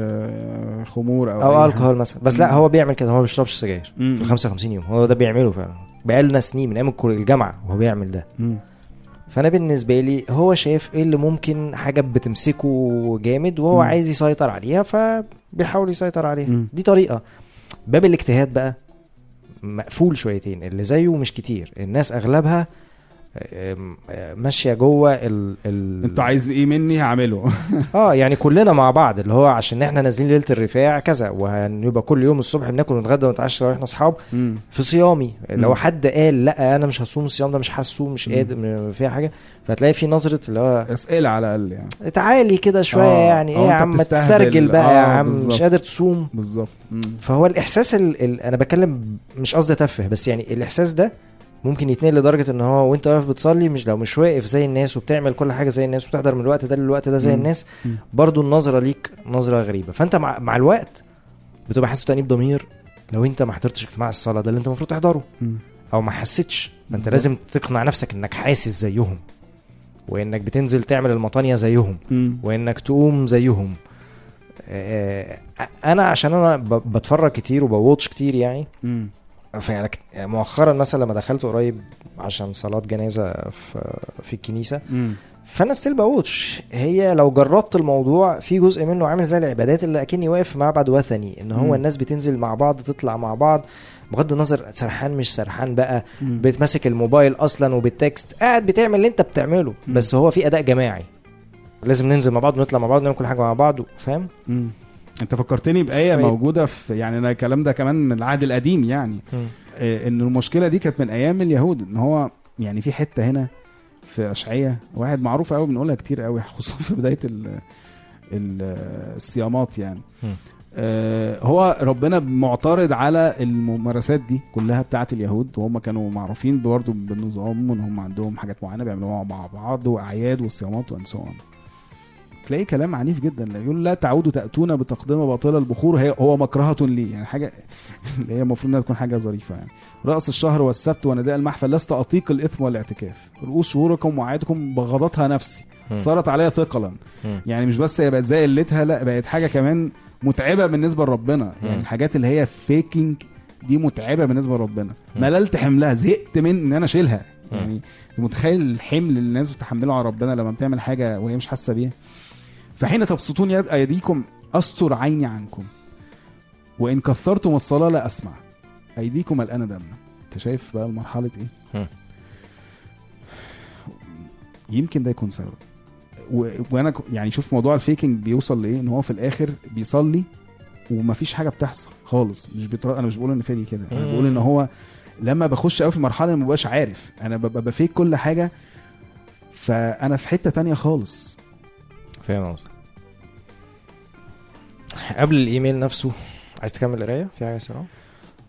خمور أو أو الكحول مثلا. بس لا مم. هو بيعمل كده. هو ما بيشربش سجاير. في ال 55 يوم. هو ده بيعمله فعلا. بقالنا سنين من أيام الجامعة وهو بيعمل ده. مم. فأنا بالنسبة لي هو شايف إيه اللي ممكن حاجة بتمسكه جامد وهو. عايز يسيطر عليها فبيحاول يسيطر عليها. دي طريقة. باب الاجتهاد بقى مقفول شويتين. اللي زيه مش كتير. الناس أغلبها ماشية جوه ال ال انت عايز إيه مني هعمله آه يعني كلنا مع بعض اللي هو عشان إحنا نازلين ليلة الرفاع كذا وهنبقى كل يوم الصبح بناكل ونتغدى ونتعشى لو إحنا اصحاب. في صيامي لو. حد قال لا أنا مش هصوم الصيام ده مش هصوم مش. قادر فيها حاجة فتلاقي في نظرة اللي هو أسئلة على الأقل يعني تعالي كده شوية آه، يعني إيه يا عم. تسترجل بقى يا آه، عم بالظبط. مش قادر تصوم بالظبط. فهو الإحساس ال... ال... أنا بتكلم مش قصدي اتفه بس يعني الإحساس ده ممكن يتنقل لدرجة إن هو وأنت واقف بتصلي مش لو مش واقف زي الناس وبتعمل كل حاجة زي الناس وبتحضر من الوقت ده للوقت ده زي. الناس. برضو النظرة ليك نظرة غريبة فأنت مع, مع الوقت بتبقى حاسس بتأنيب ضمير لو أنت ما حضرتش اجتماع الصلاة ده اللي أنت المفروض تحضره. أو ما حسيتش ما انت بالظبط. لازم تقنع نفسك إنك حاسس زيهم وإنك بتنزل تعمل المطانية زيهم. وإنك تقوم زيهم آه، أنا عشان أنا بتفرج كتير وب watch كتير يعني. فيعني كت- مؤخرا مثلا لما دخلت قريب عشان صلاة جنازة في في الكنيسة مم. فأنا still ب watch هي لو جربت الموضوع في جزء منه عامل زي العبادات اللي أكني واقف في معبد وثني إن هو مم. الناس بتنزل مع بعض تطلع مع بعض بغض النظر سرحان مش سرحان بقى مم. بتمسك الموبايل أصلا وبت text قاعد بتعمل اللي أنت بتعمله مم. بس هو في أداء جماعي لازم ننزل مع بعض ونطلع مع بعض ونعمل كل حاجة مع بعض فاهم. انت فكرتني بآية في- موجودة في يعني أنا الكلام ده كمان من العهد القديم يعني. آه، ان المشكلة دي كانت من أيام اليهود إن هو يعني في حتة هنا في اشعياء واحد معروف قوي بنقولها كتير قوي خصوصا في بداية ال ال الصيامات يعني. آه، هو ربنا معترض على الممارسات دي كلها بتاعه اليهود وهم كانوا معروفين برضه بالنظام وإن هم عندهم حاجات معينة بيعملوها مع بعض وأعياد والصيامات وان سو تلاقي كلام عنيف جدا. لا يقول لا تعودوا تأتون بتقدمه باطلة البخور. هي هو مكرهة لي يعني حاجة اللي هي المفروض إنها تكون حاجة ظريفة يعني. رأس الشهر والسبت ونداء المحفل لست أطيق الإثم والاعتكاف. رؤوس شهوركم وعيدكم بغضتها نفسي. صارت عليا ثقلا. يعني مش بس هي بقت زي قلتها لا بقت حاجة كمان متعبة بالنسبة لربنا. يعني. الحاجات اللي هي فيكينج دي متعبة بالنسبة لربنا. مللت حملها زهقت من إن أنا أشيلها. يعني متخيل الحمل اللي الناس بتحمله على ربنا لما بتعمل حاجة وهي مش حاسة بيها؟ فحين تبسطون يد أيديكم أستر عيني عنكم. وإن كثرتم الصلاة لا أسمع. أيديكم الآن دمنا أنت شايف بقى مرحلة إيه؟ مم. يمكن ده يكون سبب. و... وأنا يعني شوف موضوع الفيكنج بيوصل لإيه؟ إن هو في الآخر بيصلي ومفيش حاجة بتحصل خالص. مش بيطر... أنا مش بقول إن فادي كده. أنا. بقول إن هو لما بخش قوي في مرحلة ما ببقاش عارف. أنا ببقى بفيك كل حاجة. فأنا في حتة تانية خالص. فاهم قصدك قبل الإيميل نفسه عايز تكمل قراية؟ في حاجة سرعه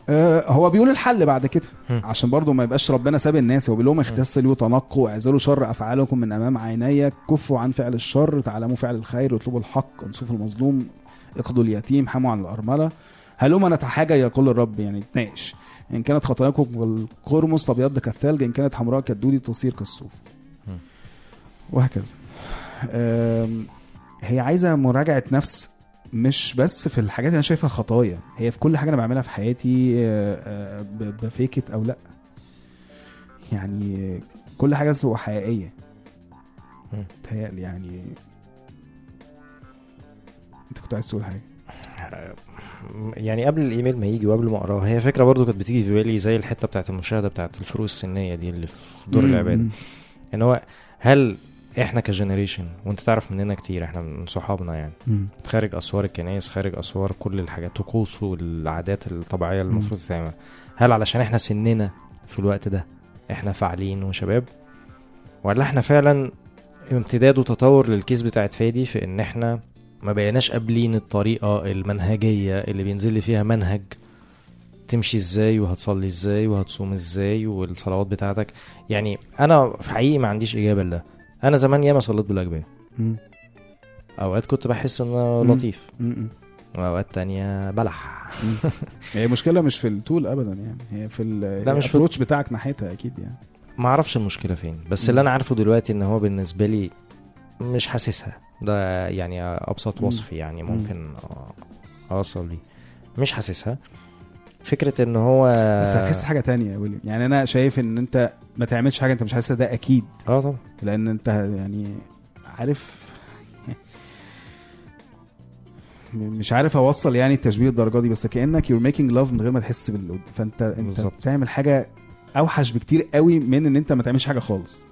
آه هو بيقول الحل بعد كده. عشان برضه ما يبقاش ربنا ساب الناس هو بيقول لهم اغتسلوا وتنقوا اعزلوا شر أفعالكم من أمام عيني كفوا عن فعل الشر تعلموا فعل الخير واطلبوا الحق انصفوا المظلوم اقضوا اليتيم حموا عن الأرملة. هلما نتحاجى يقول الرب؟ يعني تناقش إن كانت خطاياكم والقرمز تبيض كالثلج إن كانت حمراء كالدودي تصير كالصوف. وهكذا. هي عايزة مراجعة نفس مش بس في الحاجات اللي أنا شايفها خطايا هي في كل حاجة أنا بعملها في حياتي آه، آه، بفيكت أو لأ يعني كل حاجة سوى حقيقية. تهيألي يعني أنت كنت عايز تقول حاجة يعني قبل الإيميل ما يجي وقبل ما أقرأه هي فكرة برضو كانت بتيجي في بالي زي الحتة بتاعت المشاهدة بتاعت الفروق السنية دي اللي في دور. العبادة إن هو هل إحنا كجنريشن وانت تعرف مننا كتير إحنا من صحابنا يعني. مم. خارج أسوار الكنائس خارج أسوار كل الحاجات طقوس والعادات الطبيعية اللي. المفروض تتعمل. هل علشان إحنا سننا في الوقت ده إحنا فاعلين وشباب؟ ولا إحنا فعلا امتداد وتطور للكيس بتاعت فادي في ان إحنا ما بقيناش قابلين الطريقة المنهجية اللي بينزل لي فيها منهج؟ تمشي إزاي وهتصلي إزاي وهتصوم إزاي والصلوات بتاعتك؟ يعني أنا في حقيقي ما عنديش إجابة لده. أنا زمان ياما صليت بالاجبيه. أوقات كنت بحس انه مم. لطيف. واوقات تانية بلح هي مشكلة مش في التول ابدا يعني هي في لا، مش في- الابروتش بتاعك ناحيتها أكيد يعني ما أعرفش المشكلة فين بس. اللي أنا عارفه دلوقتي إن هو بالنسبة لي مش حاسسها ده يعني أبسط. وصف يعني مم. ممكن أوصل بيه مش حاسسها فكرة إن هو بس هتحس حاجة تانية يا ويليام يعني أنا شايف إن أنت ما تعملش حاجة انت مش حاسسها ده أكيد. آه طبعا. لأن أنت يعني عارف مش عارف أوصل يعني التشبيه الدرجه دي بس كأنك you're making love من غير ما تحس بال فأنت أنت بالظبط. بتعمل حاجة أوحش بكتير قوي من إن أنت ما تعملش حاجة خالص.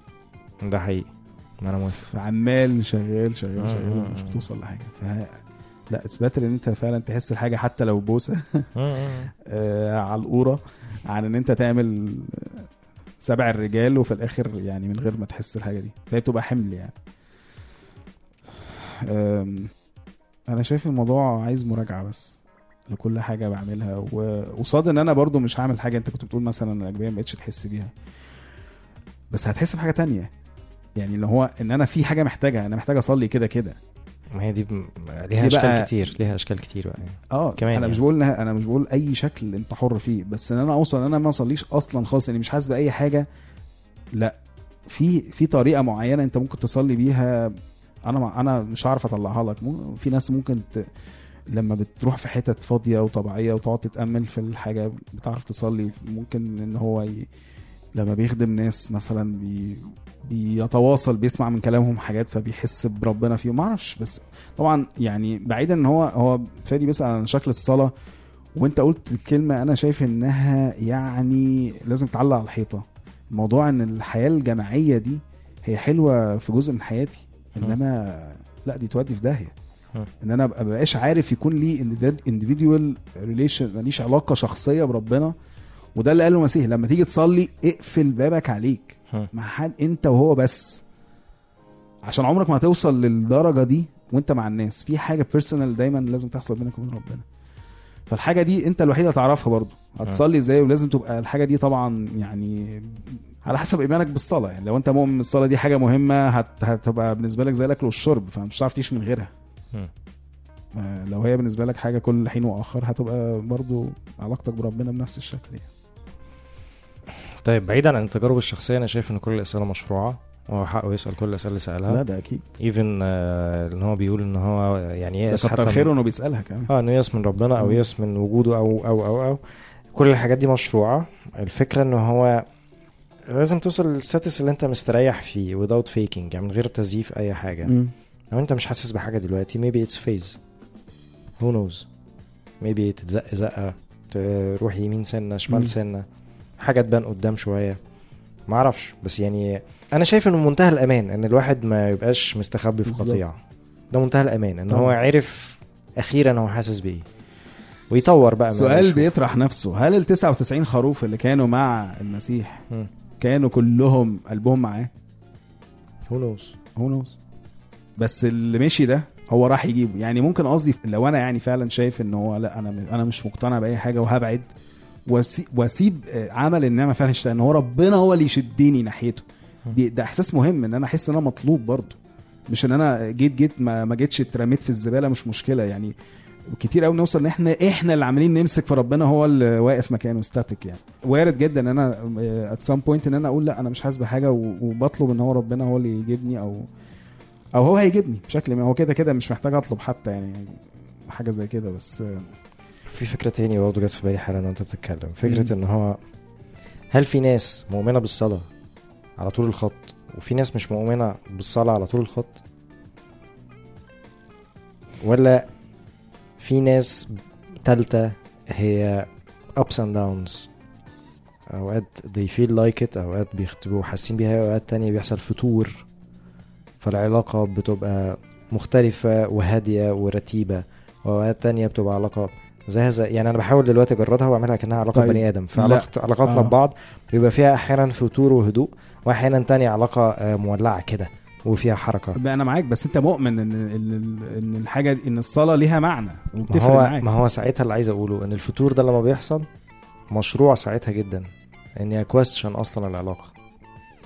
ده حقيقي. ما أنا موافق. عمال شغال شغال مم. شغال مش بتوصل لحاجة. ف لا اتس باتر إن أنت فعلا تحس الحاجة حتى لو بوسة. آه على القورة عن إن أنت تعمل سبع الرجال وفي الآخر يعني من غير ما تحس الحاجة دي. فهي بتبقى حمل يعني. أنا شايف الموضوع عايز مراجعة بس لكل حاجة بعملها وقصاد إن أنا برضو مش هعمل حاجة أنت كنت بتقول مثلا الأجبية ما بقتش تحس بيها. بس هتحس بحاجة تانية. يعني اللي هو إن أنا في حاجة محتاجها أنا محتاج أصلي كده كده. ما هي دي ب... دي ليها أشكال بقى- كتير ليها أشكال كتير بقى يعني. آه كمان أنا يعني. مش بقول أنا مش بقول أي شكل أنت حر فيه بس إن أنا أوصل إن أنا ما أصليش أصلا خالص اني مش حاسس بأي حاجة لأ في في طريقة معينة أنت ممكن تصلي بيها أنا ما أنا مش عارف أطلعها لك في ناس ممكن ت... لما بتروح في حتت فاضية وطبيعية وتقعد تتأمل في الحاجة بتعرف تصلي ممكن إن هو ي... لما بيخدم ناس مثلا بي... بيتواصل بيسمع من كلامهم حاجات فبيحس بربنا فيهم. ما أعرفش بس طبعا يعني بعيدا إن هو هو فادي بيسال عن شكل الصلاة. وأنت قلت كلمة أنا شايف إنها يعني لازم تعلق على الحيطة. موضوع إن الحياة الجماعية دي هي حلوة في جزء من حياتي إنما لا دي تودي في داهية. إن أنا مبقاش عارف يكون لي individual relation ماليش علاقة شخصية بربنا. وده اللي قاله المسيح لما تيجي تصلي اقفل بابك عليك. مع حد انت وهو بس. عشان عمرك ما هتوصل للدرجة دي وانت مع الناس. في حاجة personal دايما لازم تحصل بينك وبين ربنا. فالحاجة دي انت الوحيد اللي هتعرفها برضو هتصلي إزاي؟ ولازم تبقى الحاجة دي طبعا يعني على حسب إيمانك بالصلاة. يعني لو انت مؤمن إن الصلاة دي حاجة مهمة هت... هتبقى بالنسبة لك زي الأكل والشرب. فمش هتعرف تعيش من غيرها. آه، لو هي بالنسبة لك حاجة كل حين وآخر هتبقى برضو علاقتك بربنا بنفس الشكل يعني. طيب بعيدا عن التجارب الشخصية أنا شايف إن كل الأسئلة مشروعة. وهو حقه يسأل كل الأسئلة اللي لا سالها ده أكيد. ايفن إن هو بيقول إن هو يعني يأس كتر خيره إنه بيسألها كمان. آه إنه يأس من ربنا أو. يأس من وجوده أو أو أو أو. كل الحاجات دي مشروعة. الفكرة ان هو لازم توصل للستاتس اللي أنت مستريح فيه without faking يعني من غير تزييف أي حاجة. مم. لو أنت مش حاسس بحاجة دلوقتي maybe it's phase. Who knows maybe تتزق زقه تروح يمين سنة. شمال سنة. حاجة تبان قدام شوية ما أعرفش بس يعني أنا شايف إنه منتهى الأمان إن الواحد ما يبقاش مستخبي في. قطيعة ده منتهى الأمان إن طبعا. هو عرف أخيرا هو حاسس بإيه ويطور بقى سؤال. بيطرح نفسه هل ال 99 خروف اللي كانوا مع المسيح مم. كانوا كلهم قلبهم معاه who knows هو نوز بس اللي مشي ده هو راح يجيبه يعني ممكن قصدي لو أنا يعني فعلا شايف إن هو لأ أنا أنا مش مقتنع بأي حاجة وهبعد واسيب آه، عمل النعمه فعلا يشتغل ان هو ربنا هو اللي يشدني ناحيته. دي ده إحساس مهم إن أنا أحس إن أنا مطلوب برضه. مش إن أنا جيت جيت ما, ما جيتش اترميت في الزبالة مش مشكلة يعني. كتير قوي نوصل إن إحنا إحنا اللي عاملين نمسك في ربنا هو اللي واقف مكانه static يعني. وارد جدا إن أنا at some point إن أنا أقول لا أنا مش حاسس بحاجة وبطلب إن هو ربنا هو اللي يجيبني أو أو هو هيجيبني بشكل ما. هو كده كده مش محتاج أطلب حتى يعني حاجة زي كده بس آه، في فكرة تاني برضه جت في بالي حالا وانت بتتكلم. فكرة. إن هو هل في ناس مؤمنة بالصلاة على طول الخط وفي ناس مش مؤمنة بالصلاة على طول الخط؟ ولا في ناس تالتة هي ups and downs أوقات they feel like it أوقات بيختبوا حاسين بيها أوقات تانية بيحصل فتور. فالعلاقة بتبقى مختلفة وهادية ورتيبة وأوقات تانية بتبقى علاقة زي هذا يعني أنا بحاول دلوقتي أجردها وأعملها كأنها علاقة طيب. بني آدم لا. فعلاقة علاقاتنا آه. ببعض بيبقى فيها أحيانا فتور وهدوء وأحيانا تانية علاقة آه، مولعة كده وفيها بقى أنا معاك بس أنت مؤمن إن ان إن الحاجة إن الصلاة ليها معنى ما وبتفرق هو معاك ما هو ساعتها اللي عايز أقوله إن الفتور ده لما بيحصل مشروع ساعتها جدا اني ا question أصلا العلاقة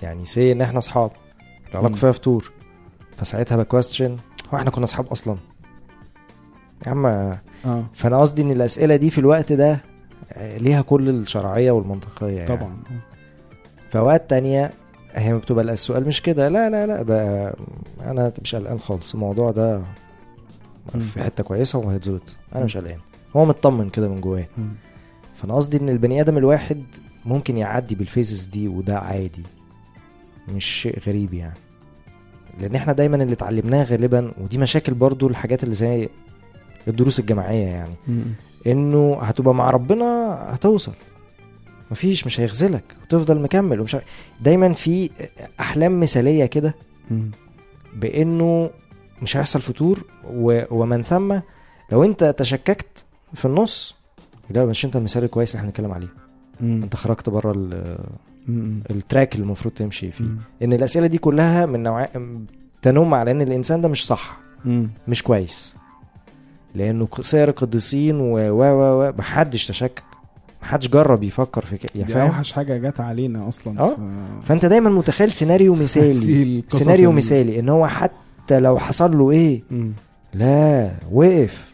يعني say إن إحنا أصحاب العلاقة. فيها فتور فساعتها ب question هو إحنا كنا أصحاب أصلا يا عم آه. فأنا قصدي إن الأسئلة دي في الوقت ده آه، ليها كل الشرعية والمنطقية يعني. طبعا في اوقات تانية هي بتبقى السؤال مش كده. لا لا لا ده أنا مش قلقان خالص. الموضوع ده. في حتة كويسة وهيتظبط أنا مش قلقان. هو مطمن كده من جواه. فأنا قصدي إن البني آدم الواحد ممكن يعدي بالفيزز دي وده عادي. مش شيء غريب يعني. لأن إحنا دايما اللي اتعلمناه غالبا ودي مشاكل برضو الحاجات اللي زي الدروس الجماعية يعني مم. إنه هتبقى مع ربنا هتوصل مفيش مش هيخذلك وتفضل مكمل ومش دايما في أحلام مثالية كده. بإنه مش هيحصل فتور و... ومن ثم لو أنت تشككت في النص لا مش أنت المثال الكويس اللي إحنا بنتكلم عليه مم. أنت خرجت بره ال... التراك اللي المفروض تمشي فيه مم. إن الأسئلة دي كلها من نوع تنم على إن الإنسان ده مش صح مم. مش كويس لأنه سير القديسين و و و و محدش تشكك. محدش جرب يفكر في كده يعني دي أوحش حاجة جت علينا أصلا آه. في- فأنت دايما متخيل سيناريو مثالي. سيناريو ال- مثالي إن هو حتى لو حصل له إيه؟ مم. لا وقف.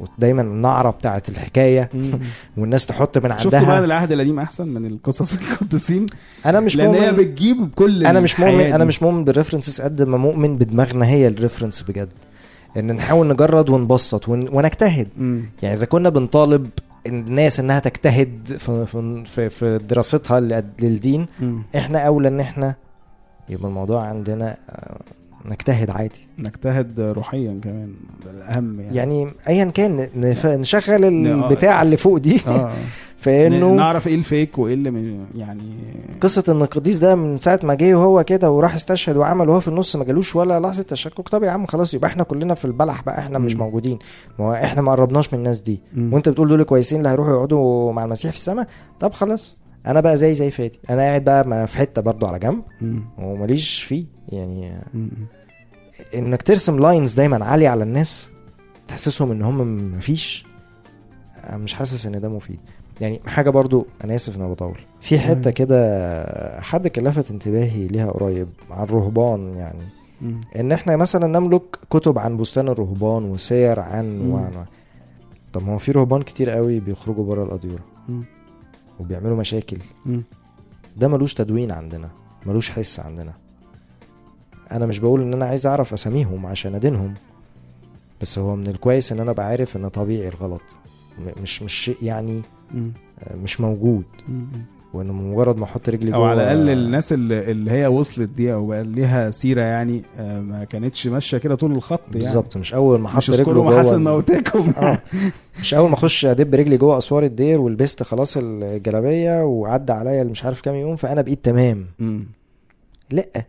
ودايما النعره بتاعت الحكاية. والناس تحط من شفت بقى عندها العهد القديم أحسن من القصص القديسين؟ أنا مش لأن هي بتجيب كل أنا مش مؤمن أنا. مش مؤمن بال references قد ما مؤمن بدماغنا هي ال reference بجد. إن نحاول نجرد ونبسط ون... ونجتهد مم. يعني إذا كنا بنطالب الناس إنها تجتهد في في في, دراستها لل- للدين مم. إحنا أولى إن إحنا يبقى الموضوع عندنا نجتهد عادي. نجتهد روحيا كمان الاهم يعني, يعني ايا كان نف... نشغل ن- آه. البتاع اللي فوق دي. آه. فإنه نعرف إيه الفيك وإيه اللي من- يعني قصة إن القديس ده من ساعة ما جه وهو كده وراح استشهد وعمل وهو في النص ما جالوش ولا لحظة تشكك. طب يا عم خلاص يبقى إحنا كلنا في البلح بقى إحنا مش. موجودين. ما هو إحنا ما قربناش من الناس دي. وأنت بتقول دول كويسين اللي هيروحوا يقعدوا مع المسيح في السماء؟ طب خلاص. أنا بقى زي زي فادي أنا قاعد بقى في حتة برضو على جنب. وماليش فيه يعني. انك ترسم لاينز دايما عالية على الناس تحسسهم إن هم مفيش أنا مش حاسس إن ده مفيد يعني حاجة برضو أنا آسف إن أنا بطول في حتة. كده حد كان لفت انتباهي ليها قريب عن الرهبان يعني. إن إحنا مثلا نملك كتب عن بستان الرهبان وسير عن. وعن طب ما هو في رهبان كتير قوي بيخرجوا بره الأديرة. وبيعملوا مشاكل. ده ملوش تدوين عندنا ملوش حس عندنا أنا مش بقول إن أنا عايز أعرف أساميهم عشان أدينهم بس هو من الكويس إن أنا أبقى عارف إن طبيعي الغلط مش مش شيء يعني. آه، مش موجود. وإنه مجرد ما أحط رجلي أو على الأقل الناس اللي, اللي هي وصلت دي أو بقى ليها سيرة يعني آه، ما كانتش ماشية كده طول الخط يعني. بالظبط. مش أول ما أحط اذكروا جوه ال- موتكم آه. مش أول ما أخش أدب رجلي جوه أسوار الدير ولبست خلاص الجلابية وعدى عليا مش عارف كام يوم فأنا بقيت تمام. مم. لأ.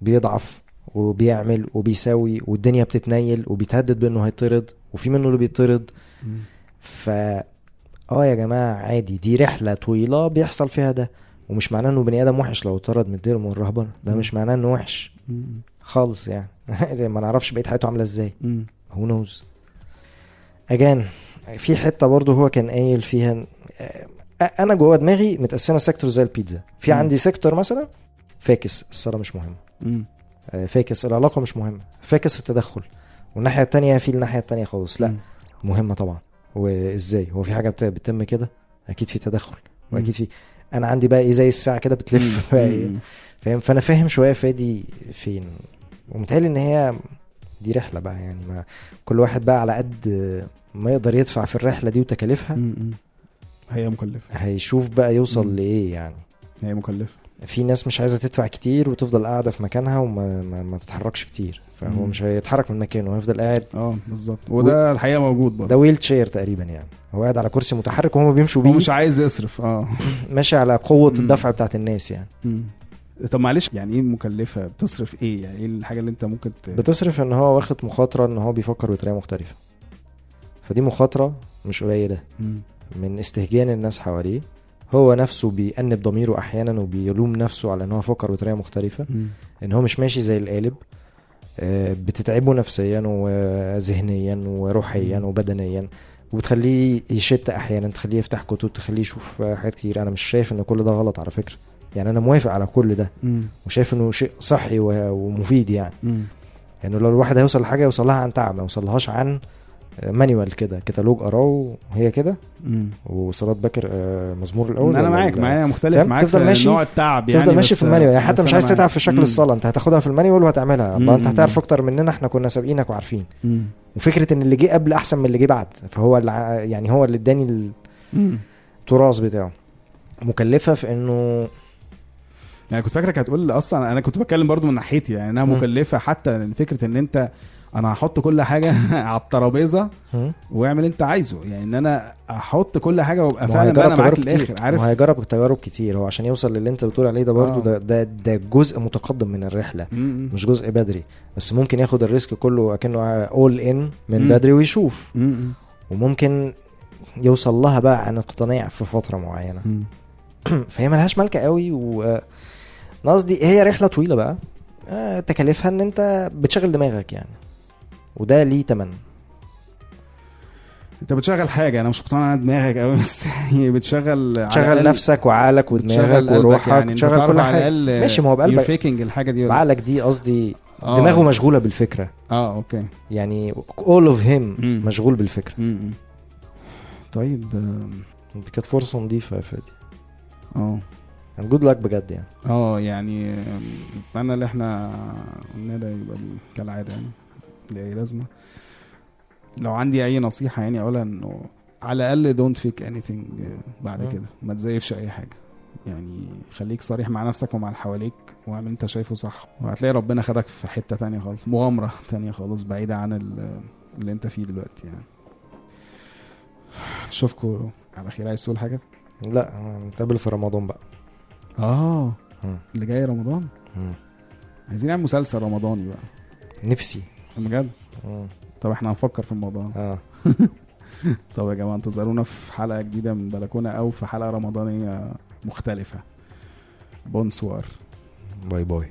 بيضعف وبيعمل وبيسوي والدنيا بتتنيل وبيتهدد بأنه هيطرد وفي منه اللي بيطرد. ف آه يا جماعة عادي دي رحلة طويلة بيحصل فيها ده ومش معناه إنه بني آدم وحش لو اتطرد من الدير ومن الرهبنه ده. مش معناه إنه وحش. خالص يعني ما نعرفش بقية حياته عاملة إزاي. هو نوز اجان في حتة برضه هو كان قايل فيها آه، أنا جوه دماغي متقسمة sector زي البيتزا في. عندي sector مثلا فاكس الصلاة مش مهمة. آه، فاكس العلاقة مش مهمة فاكس التدخل والناحية التانية في الناحية التانية خالص لا. مهمة طبعا وازاي؟ هو في حاجة بت- بتتم كده؟ أكيد في تدخل وأكيد في أنا عندي بقى إيه زي الساعة كده بتلف إيه،. فاهم؟ فأنا فاهم شوية فادي فين. ومتهيألي إن هي دي رحلة بقى يعني ما كل واحد بقى على قد ما يقدر يدفع في الرحلة دي وتكاليفها. هي مكلفة. هيشوف بقى يوصل. لإيه يعني. هي مكلفة. في ناس مش عايزة تدفع كتير وتفضل قاعدة في مكانها وما ما, ما تتحركش كتير. فهو مم. مش هيتحرك من مكانه هيفضل قاعد. آه بالظبط. وده الحقيقة موجود برضه. ده ويل تشير تقريبا يعني. هو قاعد على كرسي متحرك وهم بيمشوا هو بيه. مش عايز يصرف آه. ماشي على قوة مم. الدفع بتاعت الناس يعني. مم. طب معلش يعني إيه مكلفة؟ بتصرف إيه؟ يعني إيه الحاجة اللي انت ممكن ت... بتصرف ان هو واخد مخاطرة ان هو بيفكر بطريقة مختلفة. فدي مخاطرة مش قليلة. من استهجان الناس حواليه. هو نفسه بيأنب ضميره أحيانا وبيلوم نفسه على إن هو فكر بطريقة مختلفة مم. إن هو مش ماشي زي القالب آه، بتتعبه نفسيا وذهنيا وروحيا. وبدنيا وبتخليه يشت أحيانا تخليه يفتح كتب تخليه يشوف حاجات كتير أنا مش شايف إن كل ده غلط على فكرة يعني أنا موافق على كل ده مم. وشايف إنه شيء صحي ومفيد يعني مم. يعني لو الواحد هيوصل لحاجة يوصل لها عن تعب ما يوصلهاش عن manual كده كتالوج قراه وهي كده. وصلاة باكر آه، مزمور الأول أنا معاك معايا مختلف؟ معاك تفضل في ماشي- نوع التعب يعني تفضل ماشي في ال manual يعني حتى مش عايز. تتعب في شكل. الصلاه أنت هتاخدها في ال manual وهتعملها الله أنت. هتعرف أكتر مننا إحنا كنا سابقينك وعارفين مم. وفكرة إن اللي جه قبل أحسن من اللي جه بعد فهو اللي يعني هو اللي اداني. التراث بتاعه مكلفة في إنه يعني كنت فاكرك هتقول أصلا أنا كنت بتكلم برضو من ناحيتي يعني إنها. مكلفة حتى فكرة إن أنت أنا هحط كل حاجة على الترابيزة. واعمل انت عايزه يعني إن أنا أحط كل حاجة وابقى فعلا أنا معاك للآخر. عارف هيجرب تجارب كتير هو عشان يوصل للي انت بتقول عليه ده برضه آه. ده, ده ده جزء متقدم من الرحلة م- مش جزء بدري بس ممكن ياخد الريسك كله أكنه اول ان من. بدري ويشوف م- م- وممكن يوصل لها بقى عن اقتناع في فترة معينة م. فهي ملهاش ملكة قوي و قصدي هي رحلة طويلة بقى آه، تكاليفها إن أنت بتشغل دماغك يعني وده ليه تمن. انت بتشغل حاجة أنا مش مقتنع دماغك قوي بس هي بتشغل على تشغل الأقل- نفسك وعقلك بتشغل ودماغك قلبك وروحك. يعني انت تشغل تعرف كل حاجة. ماشي ما هو بقلبك الحاجة دي. ولا بعقلك دي قصدي آه. دماغه مشغولة بالفكرة. آه أوكي. يعني all of him مم. مشغول بالفكرة. م- م. طيب دي كانت فرصة نظيفه يا فادي. آه. يعني good luck بجد يعني. آه يعني أتمنى إن إحنا قلنا ده يبقى كالعاده يعني. ليه لازمة. لو عندي أي نصيحة يعني أقولها إنه على الأقل don't fake any بعد. كده. ما تزيفش أي حاجة. يعني خليك صريح مع نفسك ومع اللي حواليك واعمل أنت شايفه صح. وهتلاقي ربنا خدك في حتة تانية خالص مغامرة تانية خالص بعيدة عن ال- اللي أنت فيه دلوقتي يعني. اشوفكم على خير. عايز تقول حاجة؟ لا نتقابل في رمضان بقى. آه. اللي جاي رمضان. عايزين نعمل مسلسل رمضاني بقى. نفسي. بجد. طب إحنا هنفكر في الموضوع. آه. طب يا جماعة انتظرونا في حلقة جديدة من بلكونة أو في حلقة رمضانية مختلفة. bonsoir bye bye.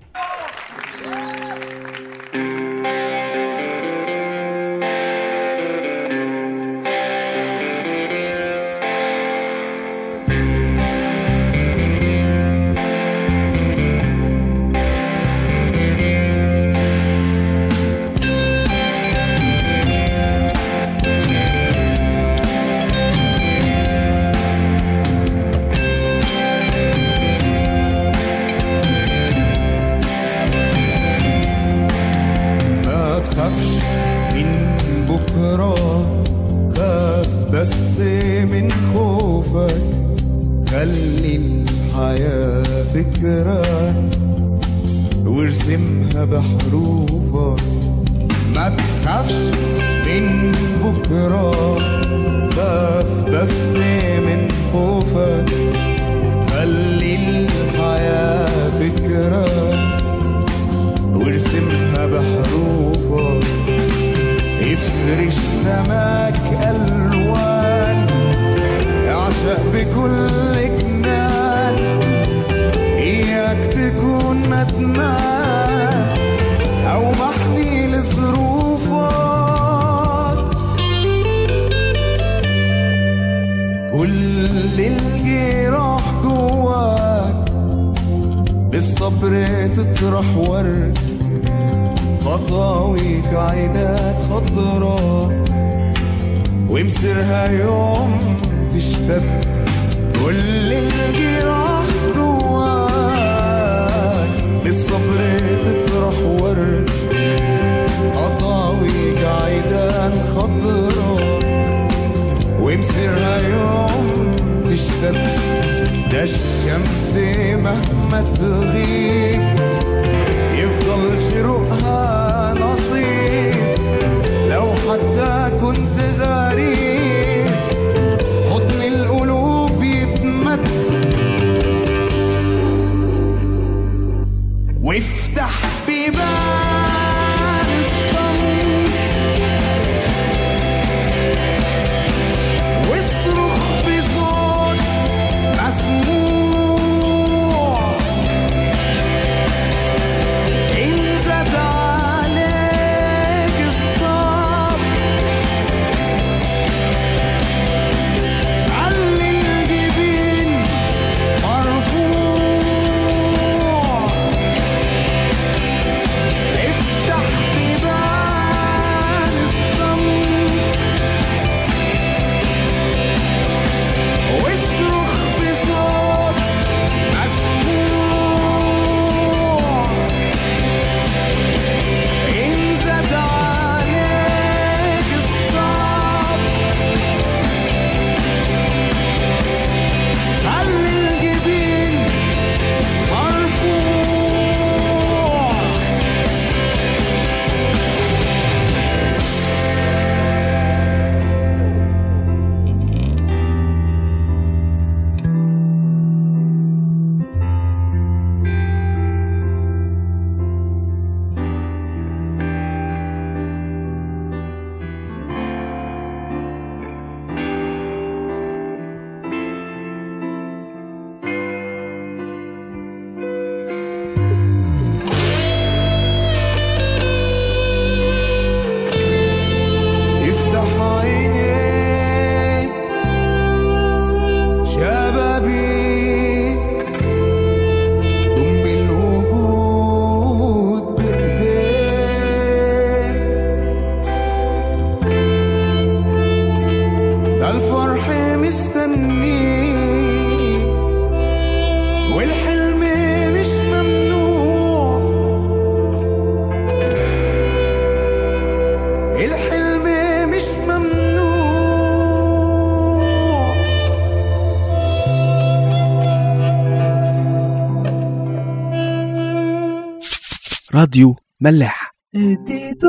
راديو ملاح. تا